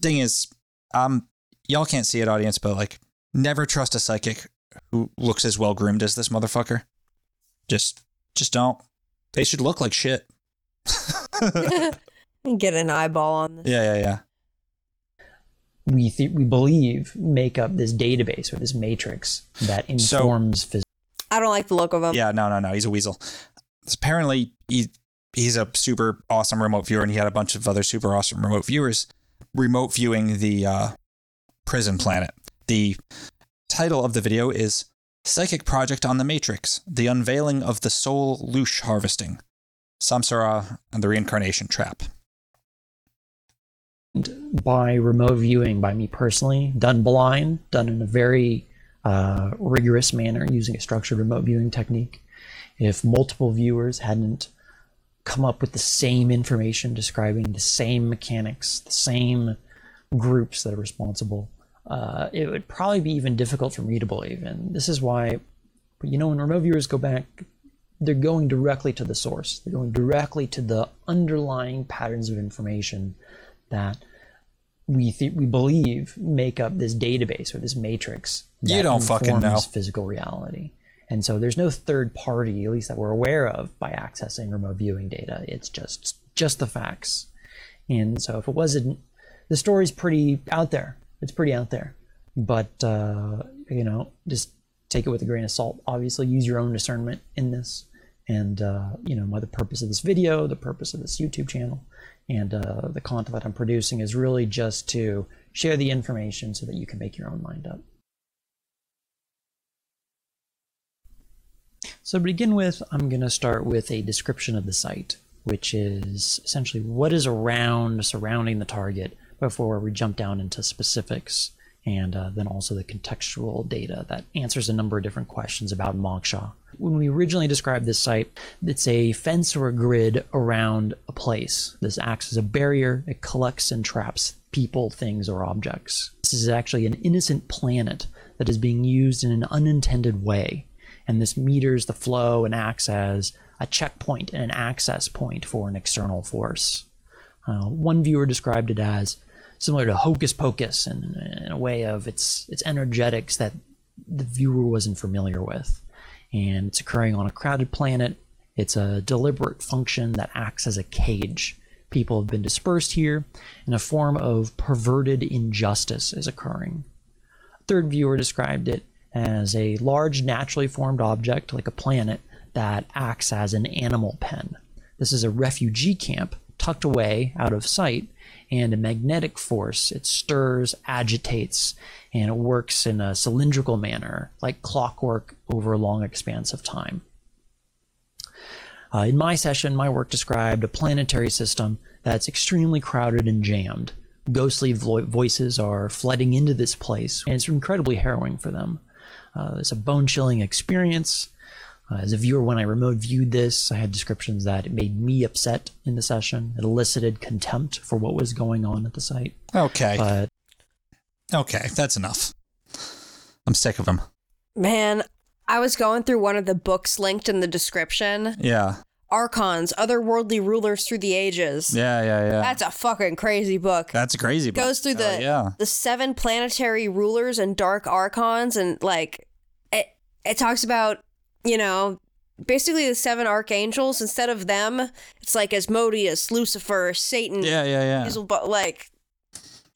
thing is, um, y'all can't see it, audience, but like, never trust a psychic who looks as well groomed as this motherfucker. Just, just don't. They should look like shit. Get an eyeball on this. Yeah, yeah, yeah. we th- we believe make up this database or this matrix that So- informs phys- I don't like the look of him. Yeah, no, no, no. He's a weasel. Apparently, he he's a super awesome remote viewer, and he had a bunch of other super awesome remote viewers remote viewing the uh, prison planet. The title of the video is "Psychic Project on the Matrix: The Unveiling of the Soul Loosh Harvesting, Samsara and the Reincarnation Trap." by remote viewing by me personally, done blind, done in a very uh, rigorous manner using a structured remote viewing technique. If multiple viewers hadn't come up with the same information describing the same mechanics, the same groups that are responsible, uh, it would probably be even difficult for me to believe. And this is why, you know, when remote viewers go back, they're going directly to the source. They're going directly to the underlying patterns of information that we th- we believe make up this database or this matrix. You don't fucking know. Physical reality, and so there's no third party, at least that we're aware of, by accessing remote viewing data. It's just just the facts, and so if it wasn't, the story's pretty out there. It's pretty out there, but uh, you know, just take it with a grain of salt. Obviously, use your own discernment in this, and uh, you know, the purpose of this video, the purpose of this YouTube channel, and uh, the content that I'm producing is really just to share the information so that you can make your own mind up. So to begin with, I'm going to start with a description of the site, which is essentially what is around surrounding the target before we jump down into specifics and uh, then also the contextual data that answers a number of different questions about Moksha. When we originally described this site, it's a fence or a grid around a place. This acts as a barrier, it collects and traps people, things, or objects. This is actually an innocent planet that is being used in an unintended way, and this meters the flow and acts as a checkpoint and an access point for an external force. Uh, one viewer described it as similar to hocus pocus in, in a way of its its energetics that the viewer wasn't familiar with. And it's occurring on a crowded planet. It's a deliberate function that acts as a cage. People have been dispersed here, and a form of perverted injustice is occurring. A third viewer described it as a large naturally formed object, like a planet, that acts as an animal pen. This is a refugee camp tucked away out of sight, and a magnetic force. It stirs, agitates, and it works in a cylindrical manner, like clockwork over a long expanse of time. Uh, in my session, my work described a planetary system that's extremely crowded and jammed. Ghostly vo- voices are flooding into this place, and it's incredibly harrowing for them. Uh, it's a bone chilling experience. Uh, as a viewer, when I remote viewed this, I had descriptions that it made me upset in the session. It elicited contempt for what was going on at the site. Okay. But okay, that's enough. I'm sick of them. Man, I was going through one of the books linked in the description. Yeah. Archons, otherworldly rulers through the ages. Yeah, yeah, yeah. That's a fucking crazy book. That's crazy. but- Goes through the Hell yeah. the seven planetary rulers and dark archons and like it it talks about, you know, basically the seven archangels instead of them, it's like Asmodeus, Lucifer, Satan. Yeah, yeah, yeah. But like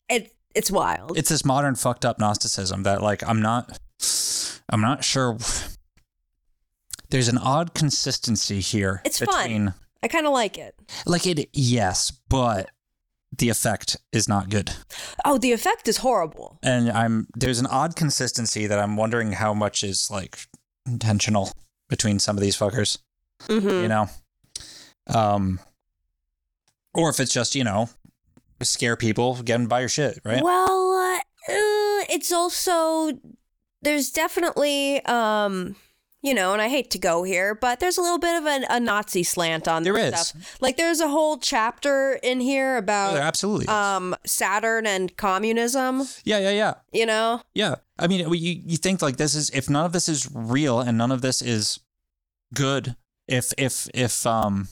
it it's wild. It's this modern fucked up Gnosticism that like I'm not I'm not sure there's an odd consistency here It's between fun. I kind of like it. like it yes, but the effect is not good. Oh, the effect is horrible. And I'm there's an odd consistency that I'm wondering how much is like intentional between some of these fuckers. Mhm. You know? Um or if it's just, you know, scare people, get them to buy your shit, right? Well, uh, uh, it's also there's definitely um you know, and I hate to go here, but there's a little bit of a, a Nazi slant on There is. stuff. Like there's a whole chapter in here about Oh, absolutely um Saturn and communism, yeah, yeah, yeah. you know? Yeah, I mean, you you think like this is if none of this is real and none of this is good, if if if um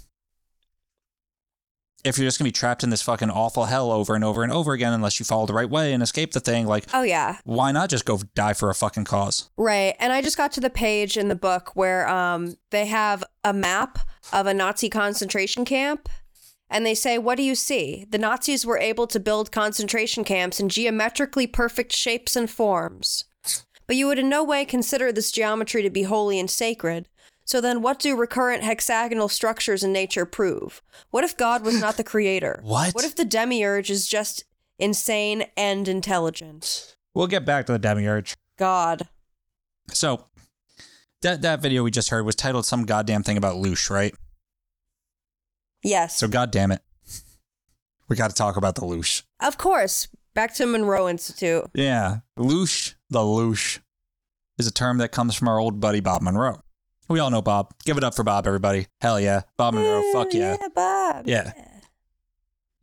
if you're just gonna be trapped in this fucking awful hell over and over and over again unless you follow the right way and escape the thing, like Oh yeah. why not just go die for a fucking cause? Right. And I just got to the page in the book where um they have a map of a Nazi concentration camp and they say, "What do you see? The Nazis were able to build concentration camps in geometrically perfect shapes and forms. But you would in no way consider this geometry to be holy and sacred." So then, what do recurrent hexagonal structures in nature prove? What if God was not the creator? What? What if the demiurge is just insane and intelligent? We'll get back to the demiurge. God. So that that video we just heard was titled some goddamn thing about Loosh, right? Yes. So goddamn it, we got to talk about the Loosh. Of course. Back to Monroe Institute. Yeah, loosh, the loosh, is a term that comes from our old buddy Bob Monroe. We all know Bob. Give it up for Bob, everybody. Hell yeah. Bob Monroe, fuck yeah. Yeah, Bob. Yeah.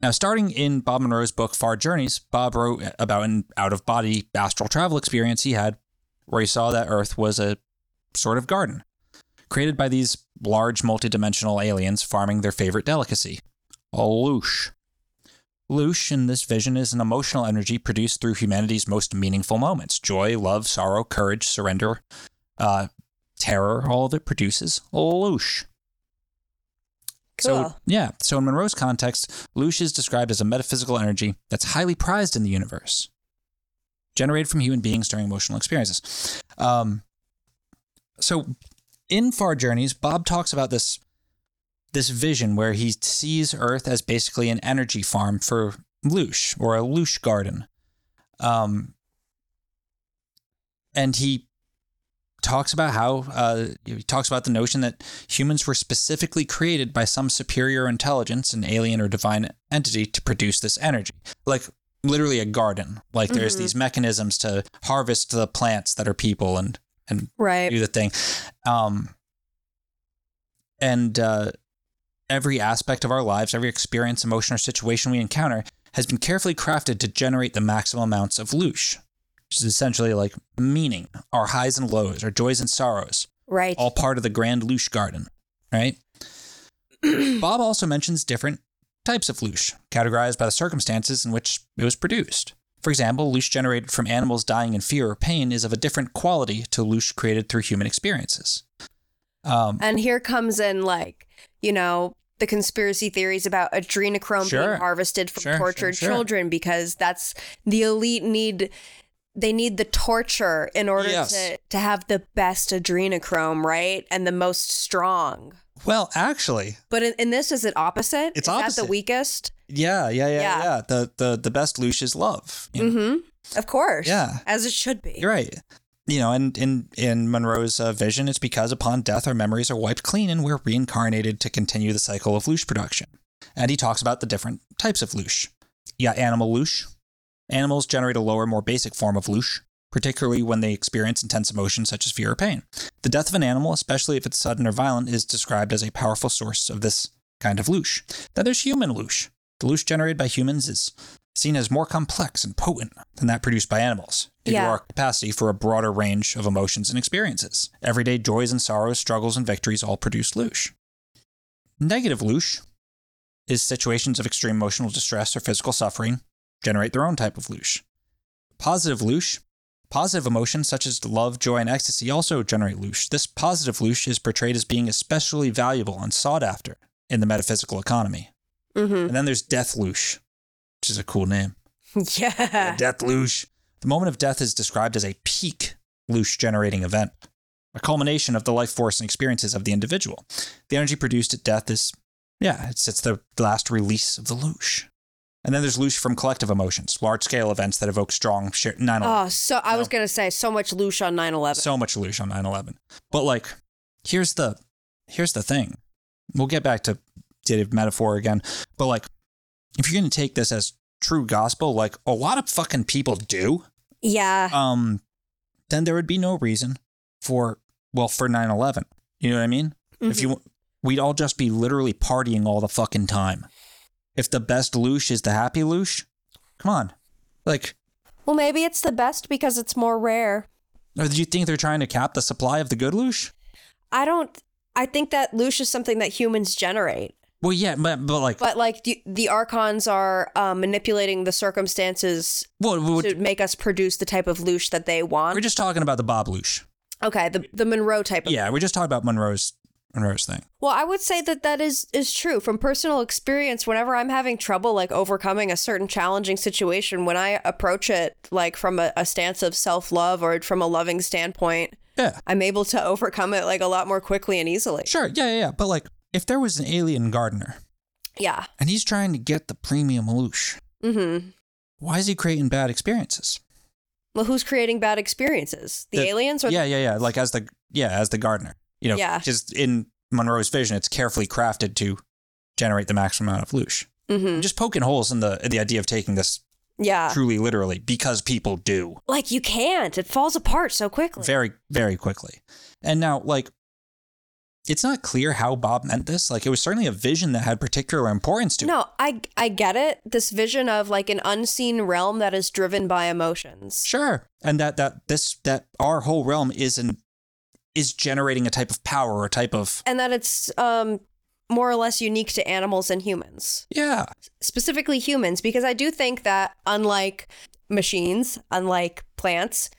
Now, starting in Bob Monroe's book, Far Journeys, Bob wrote about an out of body astral travel experience he had where he saw that Earth was a sort of garden created by these large multidimensional aliens farming their favorite delicacy, a loosh. Loosh in this vision is an emotional energy produced through humanity's most meaningful moments joy, love, sorrow, courage, surrender, uh, terror, all of it produces loosh. So, yeah, so in Monroe's context, loosh is described as a metaphysical energy that's highly prized in the universe, generated from human beings during emotional experiences. Um, so, in Far Journeys, Bob talks about this this vision where he sees Earth as basically an energy farm for loosh or a loosh garden. Um, and he talks about how uh, he talks about the notion that humans were specifically created by some superior intelligence, an alien or divine entity, to produce this energy, like literally a garden. Like there's Mhm. these mechanisms to harvest the plants that are people and and Right. do the thing. Um, and uh, every aspect of our lives, every experience, emotion, or situation we encounter has been carefully crafted to generate the maximum amounts of loosh, which is essentially like meaning, our highs and lows, our joys and sorrows, Right. all part of the grand loosh garden, right? Bob also mentions different types of loosh, categorized by the circumstances in which it was produced. For example, loosh generated from animals dying in fear or pain is of a different quality to loosh created through human experiences. Um, And here comes in like, you know, the conspiracy theories about adrenochrome Sure. being harvested from Sure, tortured sure. children because that's the elite need they need the torture in order Yes. to to have the best adrenochrome, right? And the most strong. well, actually, But in, in this is it opposite? It's is that opposite. the weakest? Yeah, yeah, yeah, Yeah. yeah. The the the best loosh is love. you know? Mm-hmm. Of course. Yeah. As it should be. You're right. You know, and in in Monroe's uh, vision, it's because upon death our memories are wiped clean and we're reincarnated to continue the cycle of loosh production. And he talks about the different types of loosh. Yeah, animal loosh. Animals generate a lower, more basic form of loosh, particularly when they experience intense emotions such as fear or pain. The death of an animal, especially if it's sudden or violent, is described as a powerful source of this kind of loosh. Then there's human loosh. The loosh generated by humans is seen as more complex and potent than that produced by animals due to our capacity for a broader range of emotions and experiences. Everyday joys and sorrows, struggles and victories all produce loosh. Negative loosh is situations of extreme emotional distress or physical suffering generate their own type of loosh. Positive loosh, positive emotions such as love, joy, and ecstasy also generate loosh. This positive loosh is portrayed as being especially valuable and sought after in the metaphysical economy. Mm-hmm. And then there's death loosh, which is a cool name. Yeah. Death loosh. The moment of death is described as a peak loosh generating event, a culmination of the life force and experiences of the individual. The energy produced at death is, yeah, it's, it's the last release of the loosh. And then there's loosh from collective emotions, large scale events that evoke strong share, 9 Oh, so I was gonna say so much loosh on 9-11. so much loosh on 9-11 but like here's the here's the thing we'll get back to did metaphor again but like if you're gonna take this as true gospel like a lot of fucking people do. Yeah. um then there would be no reason for well for 9-11 you know what i mean? If you we'd all just be literally partying all the fucking time. If the best loosh is the happy loosh come on. Like Well, maybe it's the best because it's more rare. or do you think they're trying to cap the supply of the good loosh? I don't. I think that loosh is something that humans generate, well yeah but, but like but like the, the archons are um, manipulating the circumstances well, what- to make us produce the type of loosh that they want. We're just talking about the Bob loosh. okay, the the Monroe type of. Yeah, we're just talking about Monroe's Monroe's thing. Well, I would say that that is is true from personal experience. Whenever I'm having trouble like overcoming a certain challenging situation, when I approach it like from a, a stance of self love or from a loving standpoint, Yeah, I'm able to overcome it like a lot more quickly and easily. sure. Yeah, yeah, yeah. But like, if there was an alien gardener Yeah. and he's trying to get the premium loosh, Mm-hmm. why is he creating bad experiences? Well, who's creating bad experiences? The, aliens or yeah, yeah, yeah. Like as the yeah as the gardener. You know, Yeah. Just in Monroe's vision, it's carefully crafted to generate the maximum amount of loosh. Mm-hmm. Just poking holes in the in the idea of taking this Yeah. truly literally because people do. Like you can't. It falls apart so quickly. very very quickly and now like it's not clear how bob meant this like it was certainly a vision that had particular importance to No, I I get it. This vision of like an unseen realm that is driven by emotions. sure and that that this that our whole realm is an is generating a type of power or a type of And that it's um more or less unique to animals and humans. yeah Specifically humans because I do think that unlike machines, unlike plants,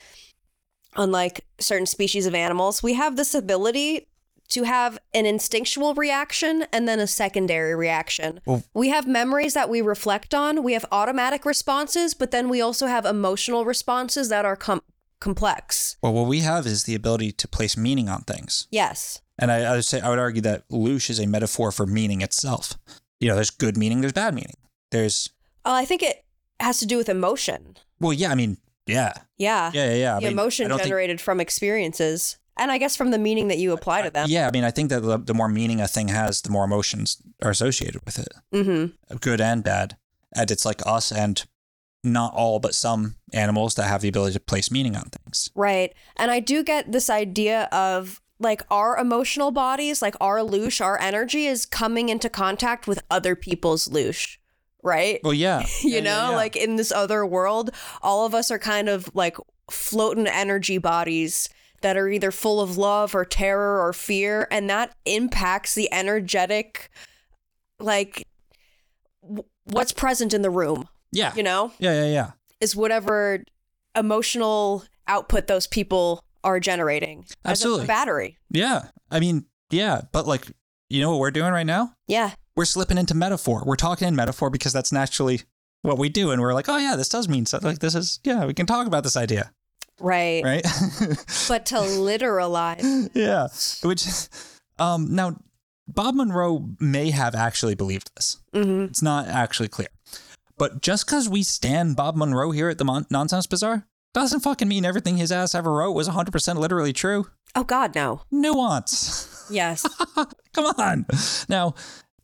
unlike certain species of animals, we have this ability to have an instinctual reaction and then a secondary reaction. Well- we have memories that we reflect on, we have automatic responses, but then we also have emotional responses that are com- complex. well what we have is the ability to place meaning on things Yes. and I, I would say i would argue that loosh is a metaphor for meaning itself you know there's good meaning there's bad meaning there's Uh, I think it has to do with emotion. well yeah i mean yeah Yeah. yeah yeah, yeah. I the mean, emotion don't think- generated from experiences. And I guess from the meaning that you apply to them. Yeah, I mean, I think that the, the more meaning a thing has, the more emotions are associated with it, Mm-hmm. good and bad. And it's like us and not all, but some animals that have the ability to place meaning on things. Right. And I do get this idea of like our emotional bodies, like our loosh, our energy is coming into contact with other people's loosh. Right? Well, yeah, you Yeah, yeah, know, yeah. like in this other world, all of us are kind of like floating energy bodies that are either full of love or terror or fear. And that impacts the energetic, like, w- what's present in the room, yeah, you know? yeah, yeah, yeah. is whatever emotional output those people are generating Absolutely. battery. Yeah, I mean, Yeah, but like, you know what we're doing right now? Yeah. We're slipping into metaphor. We're talking in metaphor because that's naturally what we do. And we're like, oh, yeah, this does mean something. Like, this is, yeah, we can talk about this idea. Right. Right? But to literalize. yeah. Which, um, now, Bob Monroe may have actually believed this. hmm It's not actually clear. But just because we stand Bob Monroe here at the Mon- Nonsense Bazaar doesn't fucking mean everything his ass ever wrote was 100% literally true. Oh God, no. Nuance. Yes. Come on. Now,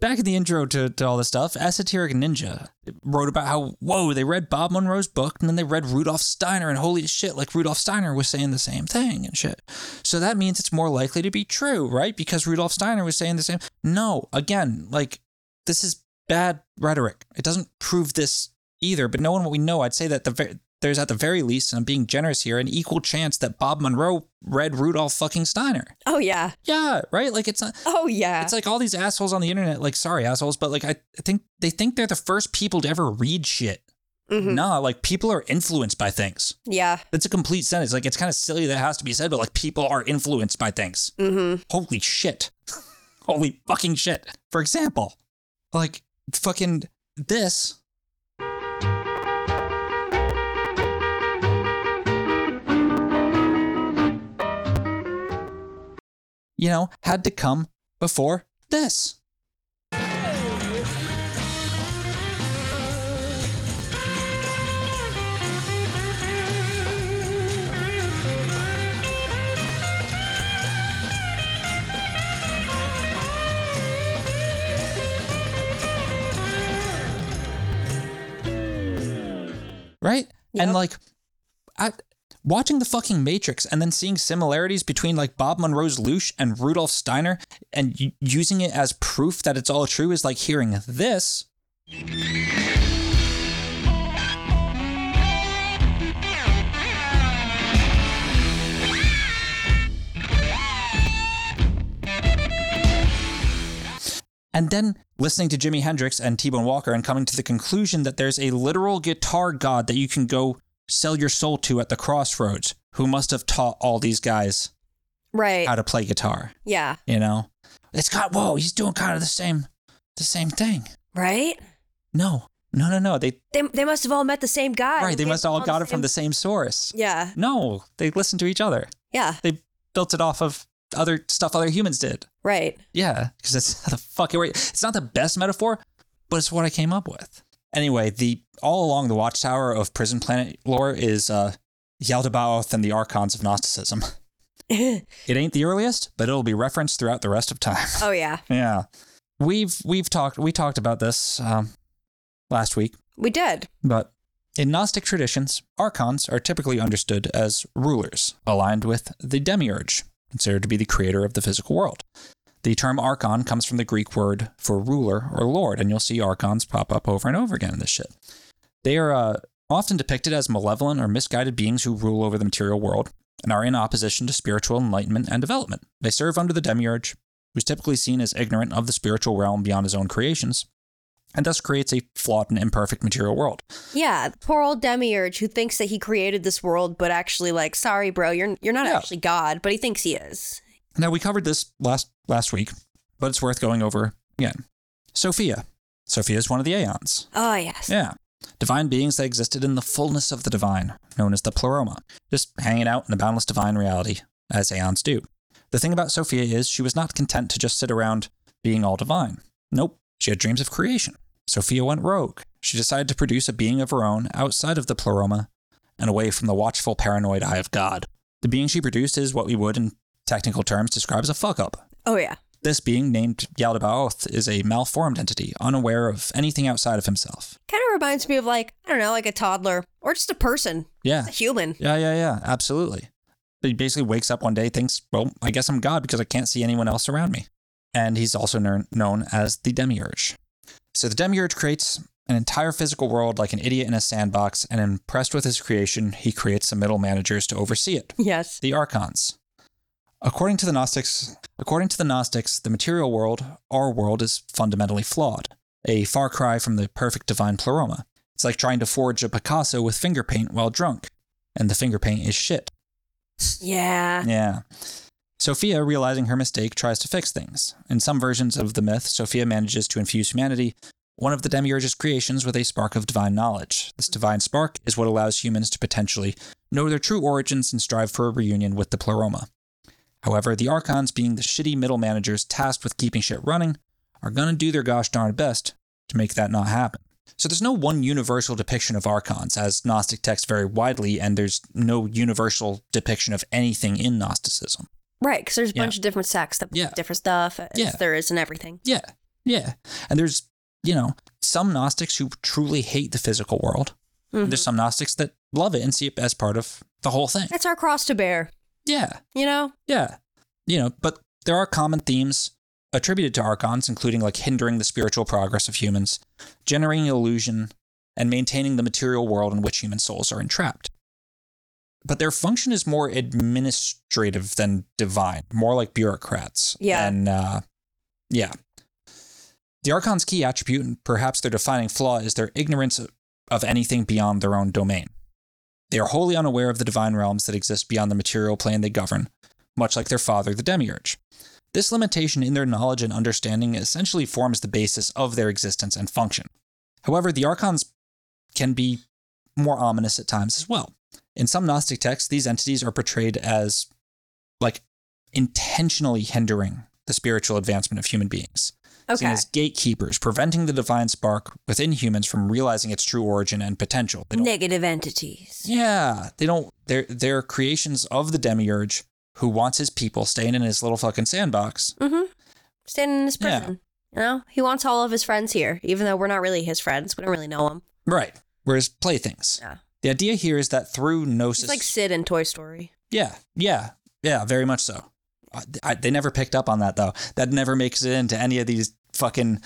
back in the intro to, to all this stuff, Esoteric Ninja wrote about how, whoa, they read Bob Monroe's book and then they read Rudolf Steiner, and holy shit, like Rudolf Steiner was saying the same thing and shit. So that means it's more likely to be true, right? Because Rudolf Steiner was saying the same. No, again, like, this is bad rhetoric. It doesn't prove this either, but knowing what we know, I'd say that the there's at the very least, and I'm being generous here, an equal chance that Bob Monroe read Rudolf fucking Steiner. Oh yeah. Yeah, right? Like it's not Oh yeah. it's like all these assholes on the internet, like sorry assholes, but like I I think they think they're the first people to ever read shit. Mhm. Nah, like people are influenced by things. Yeah. That's a complete sentence. Like it's kind of silly that it has to be said, but like people are influenced by things. Mm-hmm. Holy shit. Holy fucking shit. For example, like fucking this. You know, had to come before this. right? And like, I, watching the fucking Matrix and then seeing similarities between like Bob Monroe's loosh and Rudolf Steiner and y- using it as proof that it's all true is like hearing this. And then listening to Jimi Hendrix and T Bone Walker and coming to the conclusion that there's a literal guitar god that you can go sell your soul to at the crossroads who must have taught all these guys Right. how to play guitar. Yeah. You know? It's got, whoa, he's doing kind of the same, the same thing. Right. No, no, no, no. They, They, they must have all met the same guy. right, they must have all got it same- from the same source. Yeah. No, they listened to each other. Yeah. They built it off of other stuff other humans did. Right. Yeah, because that's how the fuck it works. It's not the best metaphor, but it's what I came up with. Anyway, the all along the watchtower of Prison Planet lore is uh, Yaldabaoth and the Archons of Gnosticism. It ain't the earliest, but it'll be referenced throughout the rest of time. oh yeah. yeah, we've we've talked we talked about this um, last week, We did. but in Gnostic traditions, archons are typically understood as rulers, aligned with the demiurge, considered to be the creator of the physical world. The term archon comes from the Greek word for ruler or lord, and you'll see archons pop up over and over again in this shit. They are uh, often depicted as malevolent or misguided beings who rule over the material world and are in opposition to spiritual enlightenment and development. They serve under the demiurge, who's typically seen as ignorant of the spiritual realm beyond his own creations, and thus creates a flawed and imperfect material world. Yeah. Poor old demiurge who thinks that he created this world, but actually, like, sorry, bro, you're you're not Yeah. actually God, but he thinks he is. Now we covered this last last week, but it's worth going over again. Sophia. Sophia is one of the aeons. Oh yes. Yeah. Divine beings that existed in the fullness of the divine, known as the pleroma, just hanging out in the boundless divine reality, as aeons do. The thing about Sophia is she was not content to just sit around being all divine. Nope, she had dreams of creation. Sophia went rogue. She decided to produce a being of her own outside of the pleroma and away from the watchful, paranoid eye of God. The being she produced is what we would, in technical terms, describe as a fuck up. Oh yeah. This being, named Yaldabaoth, is a malformed entity, unaware of anything outside of himself. Kind of reminds me of like I don't know, like a toddler or just a person, Yeah. a human. Yeah, yeah, yeah, absolutely. He basically wakes up one day, thinks, well, I guess I'm God because I can't see anyone else around me. And he's also known known as the Demiurge. So the Demiurge creates an entire physical world like an idiot in a sandbox, and impressed with his creation, he creates some middle managers to oversee it. Yes. the archons. According to the Gnostics, according to the Gnostics, the material world, our world, is fundamentally flawed, a far cry from the perfect divine pleroma. It's like trying to forge a Picasso with finger paint while drunk, and the finger paint is shit. Yeah. Yeah. Sophia, realizing her mistake, tries to fix things. In some versions of the myth, Sophia manages to infuse humanity, one of the Demiurge's creations, with a spark of divine knowledge. This divine spark is what allows humans to potentially know their true origins and strive for a reunion with the Pleroma. However, the Archons, being the shitty middle managers tasked with keeping shit running, are gonna do their gosh darn best to make that not happen. So there's no one universal depiction of archons, as Gnostic texts vary widely, and there's no universal depiction of anything in Gnosticism. Right, because there's a Yeah. bunch of different sects that Yeah. different stuff. as Yeah. there is in everything. Yeah, yeah. And there's, you know, some Gnostics who truly hate the physical world. And There's mm-hmm. some Gnostics that love it and see it as part of the whole thing. It's our cross to bear. Yeah, You know. yeah. You know, but there are common themes attributed to archons, including like hindering the spiritual progress of humans, generating illusion, and maintaining the material world in which human souls are entrapped. But their function is more administrative than divine, more like bureaucrats. Yeah. And uh, yeah. The archon's key attribute, and perhaps their defining flaw, is their ignorance of- of anything beyond their own domain. They are wholly unaware of the divine realms that exist beyond the material plane they govern, much like their father, the Demiurge. This limitation in their knowledge and understanding essentially forms the basis of their existence and function. However, the archons can be more ominous at times as well. In some Gnostic texts, these entities are portrayed as like intentionally hindering the spiritual advancement of human beings. Seen Okay. as gatekeepers, preventing the divine spark within humans from realizing its true origin and potential. Negative entities. yeah, they don't. They're they're creations of the demiurge who wants his people staying in his little fucking sandbox. Mm-hmm. Standing in his prison. Yeah. You know, he wants all of his friends here, even though we're not really his friends. We don't really know him. Right. We're his playthings. Yeah. The idea here is that through gnosis. He's like Sid in Toy Story. yeah, yeah, yeah, very much so. I, they never picked up on that though. That never makes it into any of these fucking.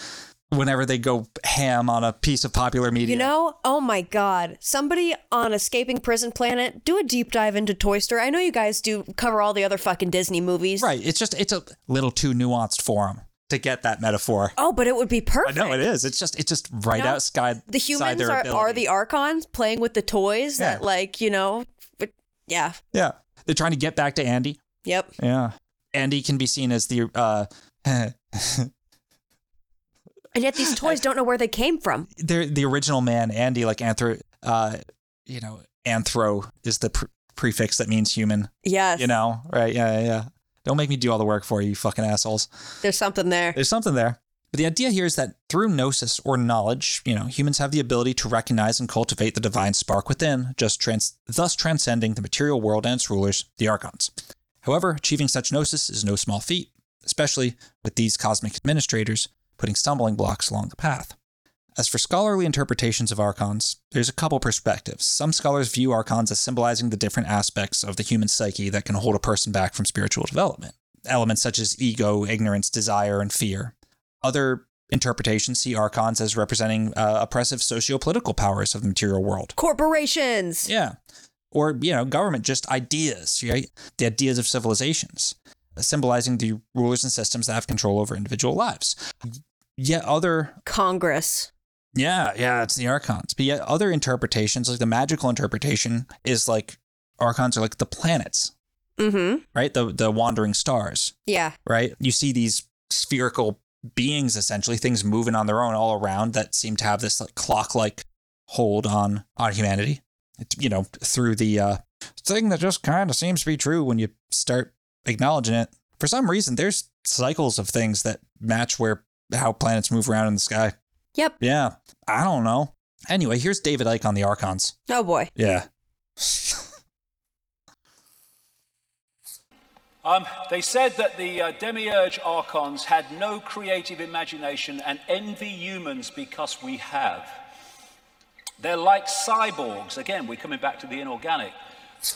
Whenever they go ham on a piece of popular media. You know, oh my god, somebody on Escaping Prison Planet, do a deep dive into Toy Story. I know you guys do cover all the other fucking Disney movies. Right. It's just it's a little too nuanced for them to get that metaphor. Oh, but it would be perfect. Know it is. It's just it's just right know, outside The humans are, are the archons playing with the toys Yeah. that, like, you know, yeah. Yeah. They're trying to get back to Andy. Yep. Yeah. Andy can be seen as the uh And yet these toys don't know where they came from. they're the original man, Andy, like anthro uh you know, anthro is the pre- prefix that means human. Yes. You know, right? Yeah, yeah, yeah. Don't make me do all the work for you, you fucking assholes. There's something there. There's something there. But the idea here is that through gnosis or knowledge, you know, humans have the ability to recognize and cultivate the divine spark within, just trans- thus transcending the material world and its rulers, the archons. However, achieving such gnosis is no small feat, especially with these cosmic administrators putting stumbling blocks along the path. As for scholarly interpretations of archons, there's a couple perspectives. Some scholars view archons as symbolizing the different aspects of the human psyche that can hold a person back from spiritual development. Elements such as ego, ignorance, desire, and fear. Other interpretations see archons as representing uh, oppressive socio-political powers of the material world. Corporations. Yeah. Or, you know, government, just ideas, right? The ideas of civilizations, symbolizing the rulers and systems that have control over individual lives. Yet other Congress. yeah, yeah, it's the archons. But yet other interpretations, like the magical interpretation, is like archons are like the planets, Mm-hmm. right? The the wandering stars, Yeah. right? You see these spherical beings, essentially things moving on their own all around that seem to have this like clock-like hold on on humanity. It's, you know, through the uh, thing that just kind of seems to be true when you start acknowledging it. For some reason, there's cycles of things that match where how planets move around in the sky. Yep. Yeah, I don't know. Anyway, here's David Icke on the Archons. Oh boy. Yeah. Um, they said that the uh, demiurge archons had no creative imagination and envy humans because we have. They're like cyborgs. Again, we're coming back to the inorganic.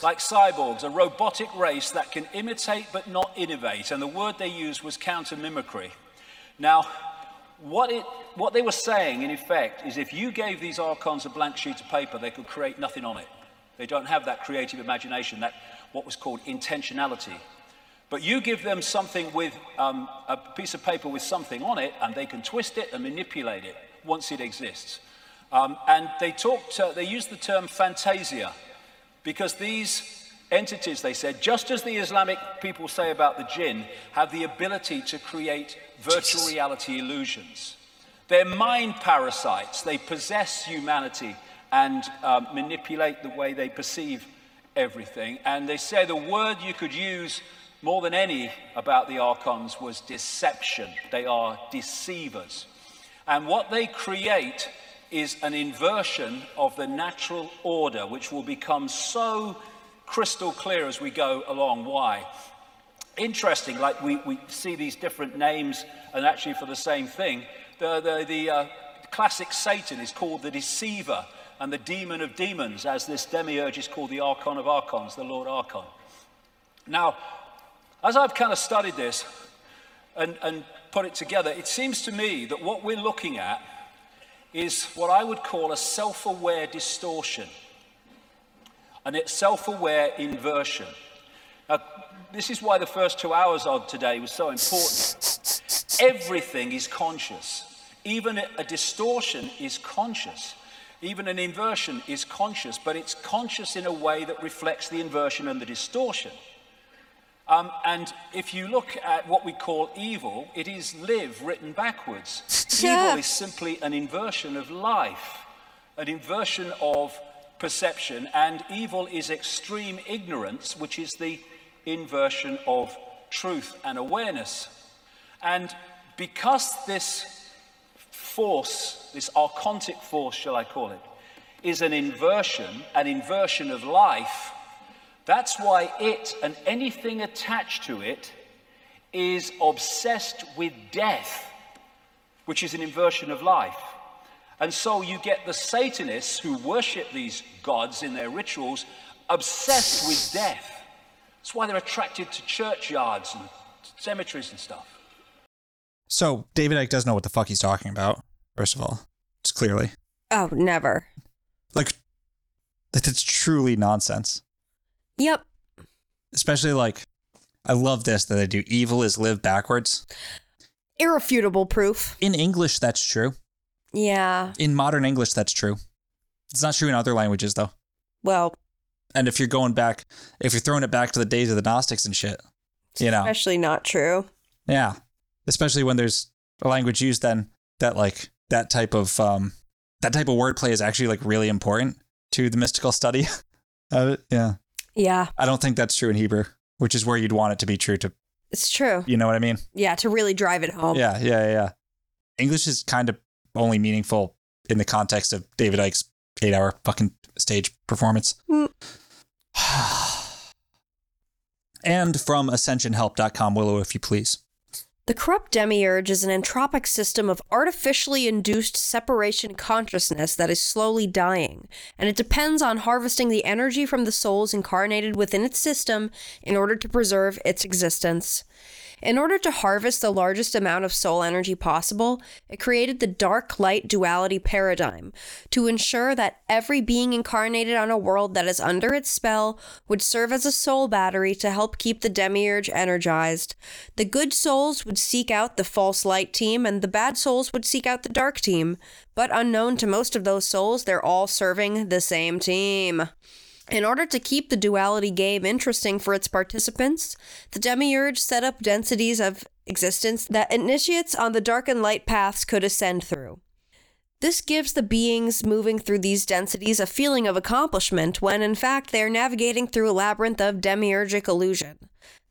Like cyborgs, a robotic race that can imitate but not innovate. And the word they used was counter mimicry. Now, what, it, what they were saying, in effect, is if you gave these archons a blank sheet of paper, they could create nothing on it. They don't have that creative imagination, that what was called intentionality. But you give them something with um, a piece of paper with something on it, and they can twist it and manipulate it once it exists. Um, and they talked, uh, they used the term fantasia because these entities, they said, just as the Islamic people say about the jinn, have the ability to create virtual reality illusions. They're mind parasites. They possess humanity and um, manipulate the way they perceive everything. And they say the word you could use more than any about the archons was deception. They are deceivers. And what they create is an inversion of the natural order, which will become so crystal clear as we go along. Why? Interesting, like we, we see these different names and actually for the same thing. The, the, the uh, classic Satan is called the deceiver and the demon of demons, as this demiurge is called the Archon of Archons, the Lord Archon. Now, as I've kind of studied this and, and put it together, it seems to me that what we're looking at is what I would call a self aware distortion and it's self aware inversion. Now, this is why the first two hours of today was so important. Everything is conscious, even a distortion is conscious. Even an inversion is conscious, but it's conscious in a way that reflects the inversion and the distortion. Um, and if you look at what we call evil, it is live written backwards. evil is simply an inversion of life, an inversion of perception, and evil is extreme ignorance, which is the inversion of truth and awareness. And because this force, this archontic force, shall I call it, is an inversion, an inversion of life, that's why it and anything attached to it is obsessed with death, which is an inversion of life. And so you get the Satanists who worship these gods in their rituals obsessed with death. That's why they're attracted to churchyards and cemeteries and stuff. So David Icke doesn't know what the fuck he's talking about. First of all, It's clearly, Oh, never. like that it's truly nonsense. Yep. Especially like, I love this that they do. Evil is live backwards. Irrefutable proof. In English, that's true. Yeah. In modern English, that's true. It's not true in other languages though. Well, And if you're going back, if you're throwing it back to the days of the Gnostics and shit, you know, especially not true. yeah, especially when there's a language used then that like that type of um that type of wordplay is actually like really important to the mystical study. of it. yeah, Yeah, I don't think that's true in Hebrew, which is where you'd want it to be true to. it's true. You know what I mean? Yeah, to really drive it home. Yeah, yeah, yeah. English is kind of only meaningful in the context of David Icke's eight-hour fucking stage performance. Mm. and from ascensionhelp.com, Willow, if you please. The corrupt demiurge is an entropic system of artificially induced separation consciousness that is slowly dying, and it depends on harvesting the energy from the souls incarnated within its system in order to preserve its existence. In order to harvest the largest amount of soul energy possible, it created the dark light duality paradigm to ensure that every being incarnated on a world that is under its spell would serve as a soul battery to help keep the demiurge energized. The good souls would seek out the false light team, and the bad souls would seek out the dark team. But unknown to most of those souls, they're all serving the same team. In order to keep the duality game interesting for its participants, the demiurge set up densities of existence that initiates on the dark and light paths could ascend through. This gives the beings moving through these densities a feeling of accomplishment when, in fact, they are navigating through a labyrinth of demiurgic illusion.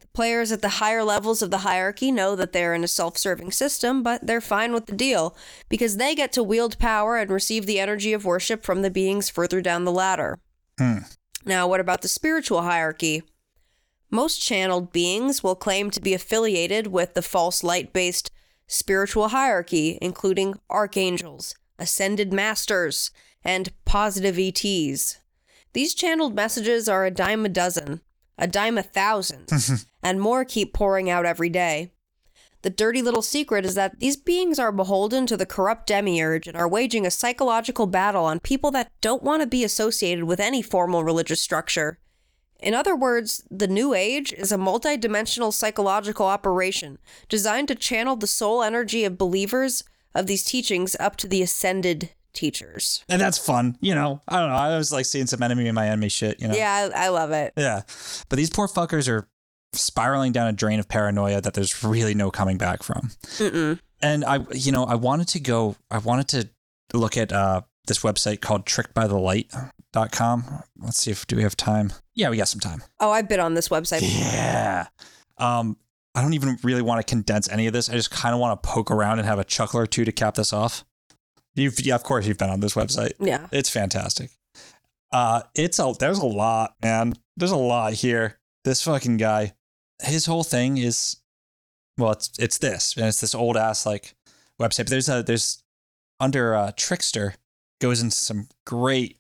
The players at the higher levels of the hierarchy know that they're in a self serving system, but they're fine with the deal because they get to wield power and receive the energy of worship from the beings further down the ladder. Hmm. Now, what about the spiritual hierarchy? Most channeled beings will claim to be affiliated with the false light based spiritual hierarchy, including archangels, ascended masters, and positive ETs. These channeled messages are a dime a dozen, a dime a thousand, and more keep pouring out every day. The dirty little secret is that these beings are beholden to the corrupt demiurge and are waging a psychological battle on people that don't want to be associated with any formal religious structure. In other words, the New Age is a multidimensional psychological operation designed to channel the soul energy of believers of these teachings up to the ascended teachers. And that's fun, you know. I don't know. I was like seeing some enemy in my enemy shit, you know. Yeah, I, I love it. Yeah. But these poor fuckers are spiraling down a drain of paranoia that there's really no coming back from. Mm-mm. And I, you know, I wanted to go, I wanted to look at uh, this website called trickedbythelight.com. Let's see if, do we have time? Yeah, we got some time. Oh, I've been on this website. Yeah. Um, I don't even really want to condense any of this. I just kind of want to poke around and have a chuckle or two to cap this off. You've, yeah, of course, you've been on this website. Yeah. It's fantastic. Uh, it's a there's a lot, man. There's a lot here. This fucking guy, his whole thing is, well, it's it's this, and it's this old ass like website. But there's a there's under uh, Trickster goes into some great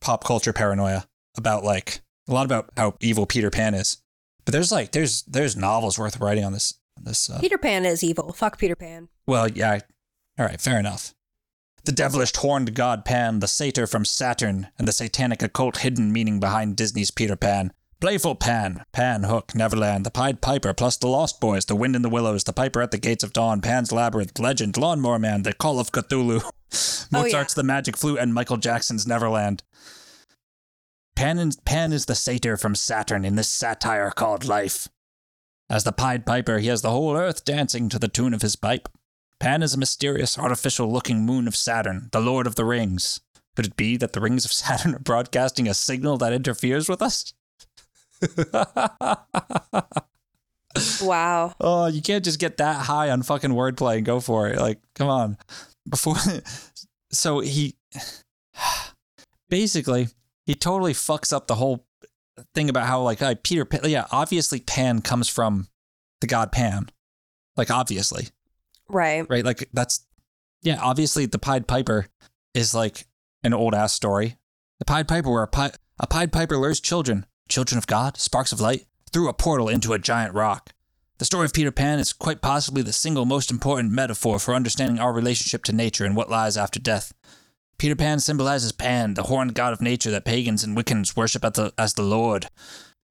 pop culture paranoia about like a lot about how evil Peter Pan is. But there's like there's there's novels worth writing on this on this. Uh, Peter Pan is evil. Fuck Peter Pan. well, yeah. All right, fair enough. The devilish horned god Pan, the satyr from Saturn, and the satanic occult hidden meaning behind Disney's Peter Pan. Playful Pan, Pan, Hook, Neverland, the Pied Piper, plus the Lost Boys, the Wind in the Willows, the Piper at the Gates of Dawn, Pan's Labyrinth, Legend, Lawnmower Man, the Call of Cthulhu, oh, Mozart's The Magic Flute, and Michael Jackson's Neverland. Pan, and, Pan is the satyr from Saturn in this satire called life. As the Pied Piper, he has the whole earth dancing to the tune of his pipe. Pan is a mysterious, artificial looking moon of Saturn, the Lord of the Rings. Could it be that the rings of Saturn are broadcasting a signal that interferes with us? Wow. Oh, you can't just get that high on fucking wordplay and go for it. Like, come on. Before, so he basically he totally fucks up the whole thing about how like uh, Peter Pan. Yeah, obviously Pan comes from the god Pan. Like obviously, Right. right? Like that's yeah. Obviously, the Pied Piper is like an old ass story. The Pied Piper, where a, pi- a Pied Piper lures children, children of God, sparks of light, through a portal into a giant rock. The story of Peter Pan is quite possibly the single most important metaphor for understanding our relationship to nature and what lies after death. Peter Pan symbolizes Pan, the horned god of nature that pagans and Wiccans worship the, as the Lord.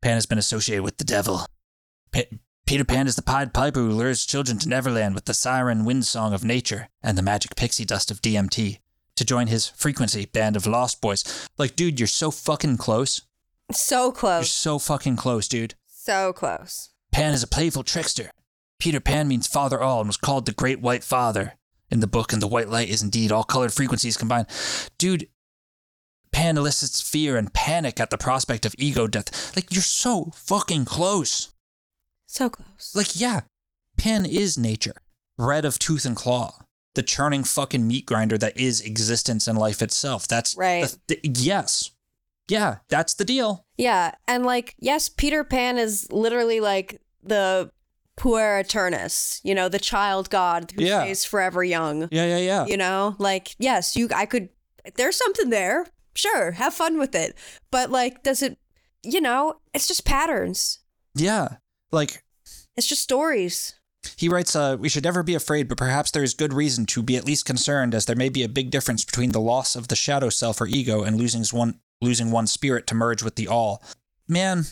Pan has been associated with the devil. Peter Pan is the Pied Piper who lures children to Neverland with the siren wind song of nature and the magic pixie dust of DMT to join his frequency band of Lost Boys. Like, dude, you're so fucking close. So close. You're so fucking close, dude. So close. Pan is a playful trickster. Peter Pan means Father All and was called the Great White Father. In the book, and the white light is indeed all colored frequencies combined. Dude, Pan elicits fear and panic at the prospect of ego death. Like, you're so fucking close. So close. Like, yeah, Pan is nature, red of tooth and claw, the churning fucking meat grinder that is existence and life itself. That's Right. the th- yes, yeah, that's the deal. Yeah, and like yes, Peter Pan is literally like the puer aeternus, you know, the child god who Yeah. stays forever young. Yeah, yeah, yeah. You know, like yes, you I could there's something there. Sure, have fun with it. But like does it you know, it's just patterns. Yeah, like It's just stories. He writes, uh, We should never be afraid, but perhaps there is good reason to be at least concerned, as there may be a big difference between the loss of the shadow self or ego and losing one losing one spirit to merge with the all. Man,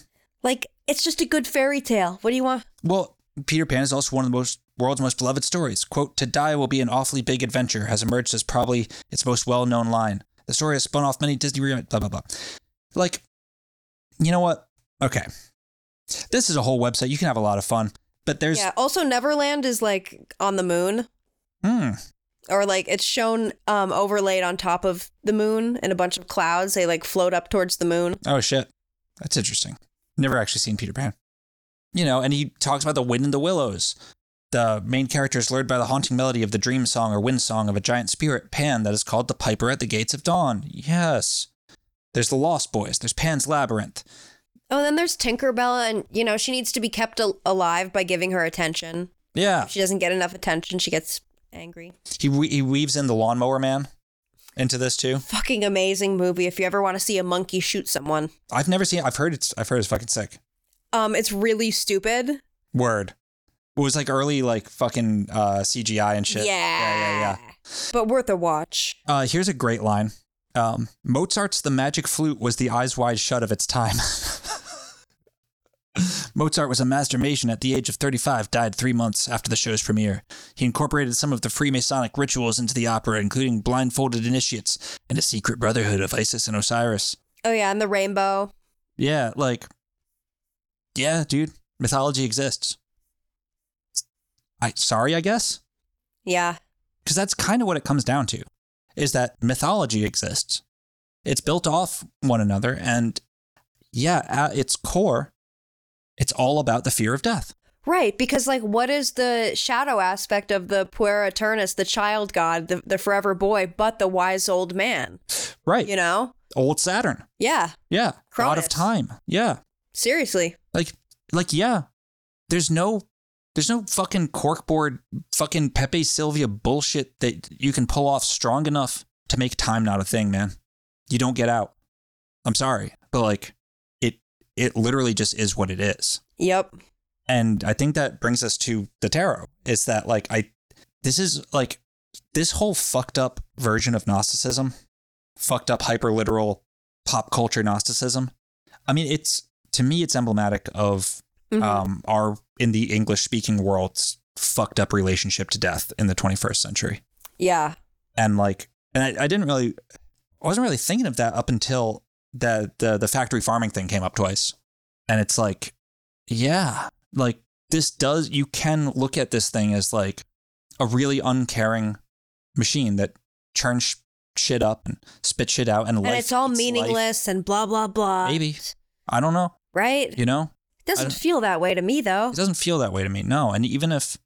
Like it's just a good fairy tale. What do you want? well, Peter Pan is also one of the most world's most beloved stories. Quote, To die will be an awfully big adventure has emerged as probably its most well known line. The story has spun off many Disney re- blah blah blah. Like, you know what? Okay. This is a whole website. You can have a lot of fun. But there's yeah, also Neverland is like on the moon. Hmm. Or like it's shown um overlaid on top of the moon and a bunch of clouds they like float up towards the moon Oh shit, that's interesting. Never actually seen Peter Pan. You know, and he talks about the wind in the willows. The main character is lured by the haunting melody of the dream song or wind song of a giant spirit, Pan, that is called the Piper at the Gates of Dawn. Yes. There's the Lost Boys. There's Pan's Labyrinth. oh then there's tinkerbell and you know she needs to be kept al- alive by giving her attention Yeah. if she doesn't get enough attention she gets angry He we- he weaves in the Lawnmower Man into this too. fucking amazing movie if you ever want to see a monkey shoot someone I've never seen. I've heard it's. I've heard it's fucking sick. um it's really stupid Word. It was like early like fucking uh, CGI and shit. yeah Yeah, yeah, yeah. but worth a watch Uh, here's a great line. Um, Mozart's The Magic Flute was the eyes wide shut of its time. Mozart was a masturbation at the age of 35, died three months after the show's premiere. He incorporated some of the Freemasonic rituals into the opera, including blindfolded initiates and a secret brotherhood of Isis and Osiris. Oh yeah, and the rainbow. Yeah, like, yeah, dude, mythology exists. I sorry, I guess, Yeah. because that's kind of what it comes down to, is that mythology exists. It's built off one another, and yeah, at its core, it's all about the fear of death. Right, because like what is the shadow aspect of the puer aeternus, the child god, the, the forever boy, but the wise old man? Right. You know? Old Saturn. Yeah. Yeah. God of time. Yeah. Seriously. Like, like, yeah. There's no, there's no fucking corkboard, fucking Pepe Sylvia bullshit that you can pull off strong enough to make time not a thing, man. You don't get out. I'm sorry, but like, it, it literally just is what it is. Yep. And I think that brings us to the tarot. Is that like I, this is like this whole fucked up version of Gnosticism, fucked up hyper literal pop culture Gnosticism. I mean, it's to me, it's emblematic of Mhm. um, our in the English speaking world's fucked up relationship to death in the 21st century. Yeah. And like, and I, I didn't really, I wasn't really thinking of that up until the the the factory farming thing came up twice, and it's like, yeah, like this does you can look at this thing as like a really uncaring machine that churns shit up and spit shit out and, And it's all eats life. meaningless and blah blah blah. Maybe I don't know. Right? You know, It doesn't feel that way to me though. it doesn't feel that way to me. No, and even if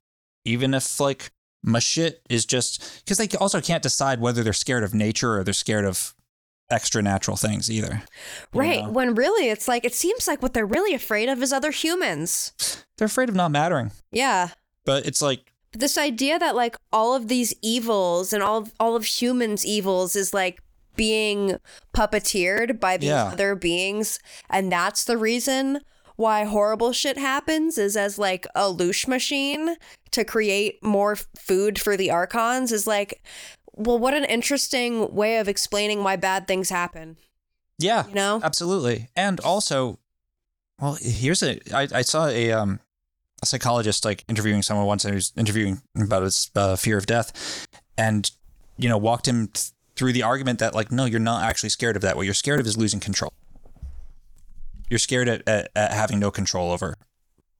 even if like my shit is just because they also can't decide whether they're scared of nature or they're scared of extra natural things either. Right. know? When really it's like it seems like what they're really afraid of is other humans. They're afraid of not mattering. Yeah. But it's like this idea that like all of these evils and all of, all of humans evils is like being puppeteered by these Yeah. other beings and that's the reason why horrible shit happens is as like a loosh machine to create more food for the archons is like well what an interesting way of explaining why bad things happen Yeah, You know? absolutely. And also, well, here's a I, I saw a um a psychologist like interviewing someone once, and he was interviewing about his uh, fear of death, and you know walked him th- through the argument that like no, you're not actually scared of that. What you're scared of is losing control. You're scared at, at, at having no control over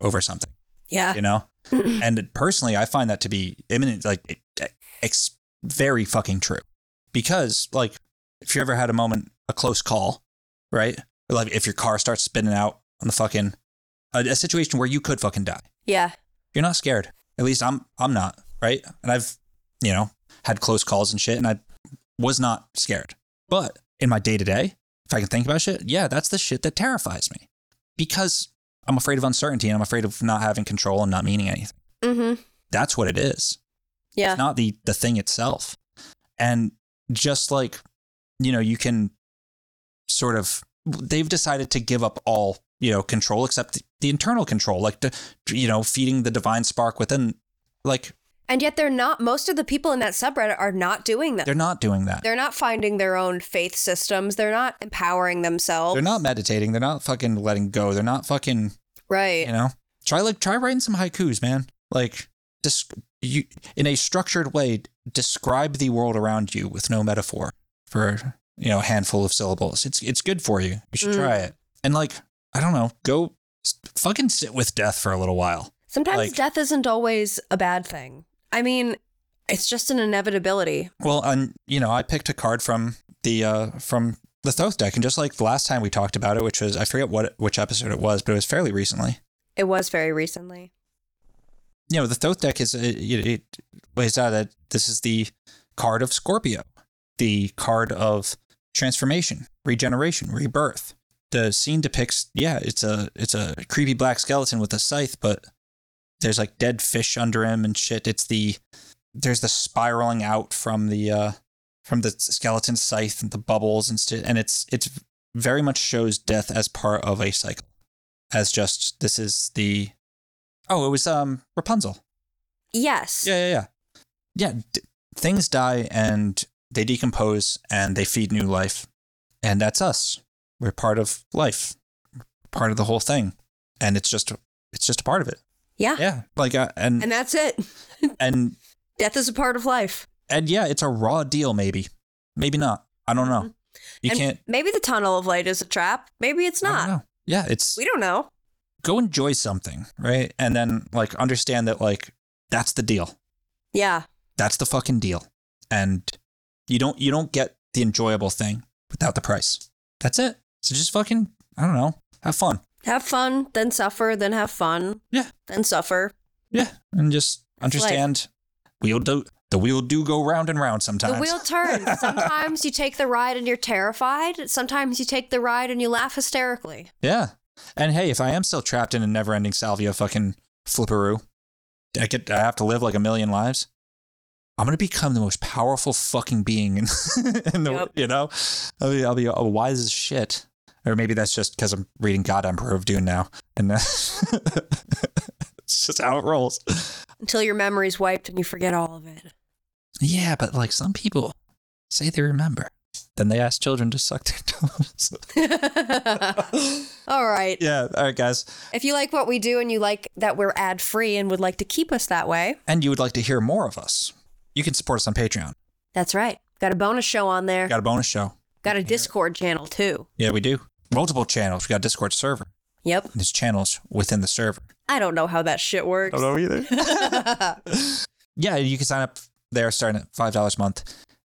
over something. yeah You know, and personally, I find that to be imminent, like it's very fucking true. Because like, if you ever had a moment, a close call, right? Or, Like if your car starts spinning out on the fucking a, a situation where you could fucking die, yeah you're not scared. At least I'm I'm not, right? And I've you know had close calls and shit, and I was not scared. But in my day to day, if I can think about shit, yeah, that's the shit that terrifies me because I'm afraid of uncertainty and I'm afraid of not having control and not meaning anything. mhm That's what it is. Yeah It's not the the thing itself. And just like you know, you can sort of they've decided to give up all you know control except the, the internal control, like the you know feeding the divine spark within. Like and yet they're not most of the people in that subreddit are not doing that they're not doing that. They're not finding their own faith systems. They're not empowering themselves. They're not meditating. They're not fucking letting go. They're not fucking right. you know. Try like try writing some haikus, man. Like just you in a structured way. Describe the world around you with no metaphor for you know a handful of syllables. It's it's good for you. You should Mm. try it. And like I don't know, go fucking sit with death for a little while. Sometimes like- death isn't always a bad thing. I mean, it's just an inevitability. Well, and you know, I picked a card from the uh from the Thoth deck, and just like the last time we talked about it, which was I forget what which episode it was, but it was fairly recently. It was very recently. You know, the Thoth deck is it, it, it lays out that this is the card of Scorpio, the card of transformation, regeneration, rebirth. The scene depicts, yeah, it's a it's a creepy black skeleton with a scythe, but there's like dead fish under him and shit. It's the there's the spiraling out from the uh from the skeleton scythe and the bubbles and st- and it's it's very much shows death as part of a cycle, as just this is the Oh, it was um Rapunzel. Yes. Yeah, yeah, yeah. Yeah, d- things die and they decompose and they feed new life. And that's us. We're part of life. Part of the whole thing. and it's just it's just a part of it. Yeah. Yeah, like uh, and And that's it. and Death is a part of life. and yeah, it's a raw deal. Maybe, maybe not. I don't know. You and can't. maybe the tunnel of light is a trap. Maybe it's I don't not. know. Yeah, it's We don't know. Go enjoy something, right? And then like understand that like that's the deal. Yeah. That's the fucking deal. And you don't you don't get the enjoyable thing without the price. That's it. So just fucking I don't know, have fun. Have fun, then suffer, then have fun. Yeah. Then suffer. Yeah, and just That's life. understand wheel do the wheel do go round and round sometimes. The wheel turns. Sometimes you take the ride and you're terrified. Sometimes you take the ride and you laugh hysterically. Yeah. And hey, if I am still trapped in a never-ending salvia fucking flipperoo, I get I have to live like a million lives. I'm gonna become the most powerful fucking being in, in the Yep. you know. I'll be, I'll be oh, wise as shit. Or maybe that's just because I'm reading God Emperor of Dune now, and that's just how it rolls. Until your memory's wiped and you forget all of it. Yeah, but like some people say they remember, then they ask children to suck their toes. all right. yeah, all right, guys. If you like what we do and you like that we're ad free and would like to keep us that way, And you would like to hear more of us, you can support us on Patreon. that's right. Got a bonus show on there. Got a bonus show. Got a Discord channel too. Yeah, we do. Multiple channels. We got a Discord server. Yep. And there's channels within the server. I don't know how that shit works. I don't know either. yeah, you can sign up there starting at five dollars a month.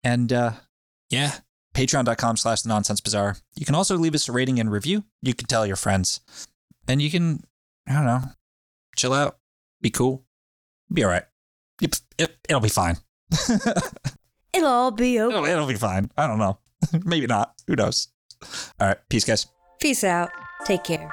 And uh yeah, patreon.com slash the nonsense bazaar. You can also leave us a rating and review. You can tell your friends. And you can, I don't know, chill out, be cool, be all right. It, it, it'll be fine. It'll all be okay. It'll, it'll be fine. I don't know. Maybe not. Who knows? All right. Peace, guys. Peace out. Take care.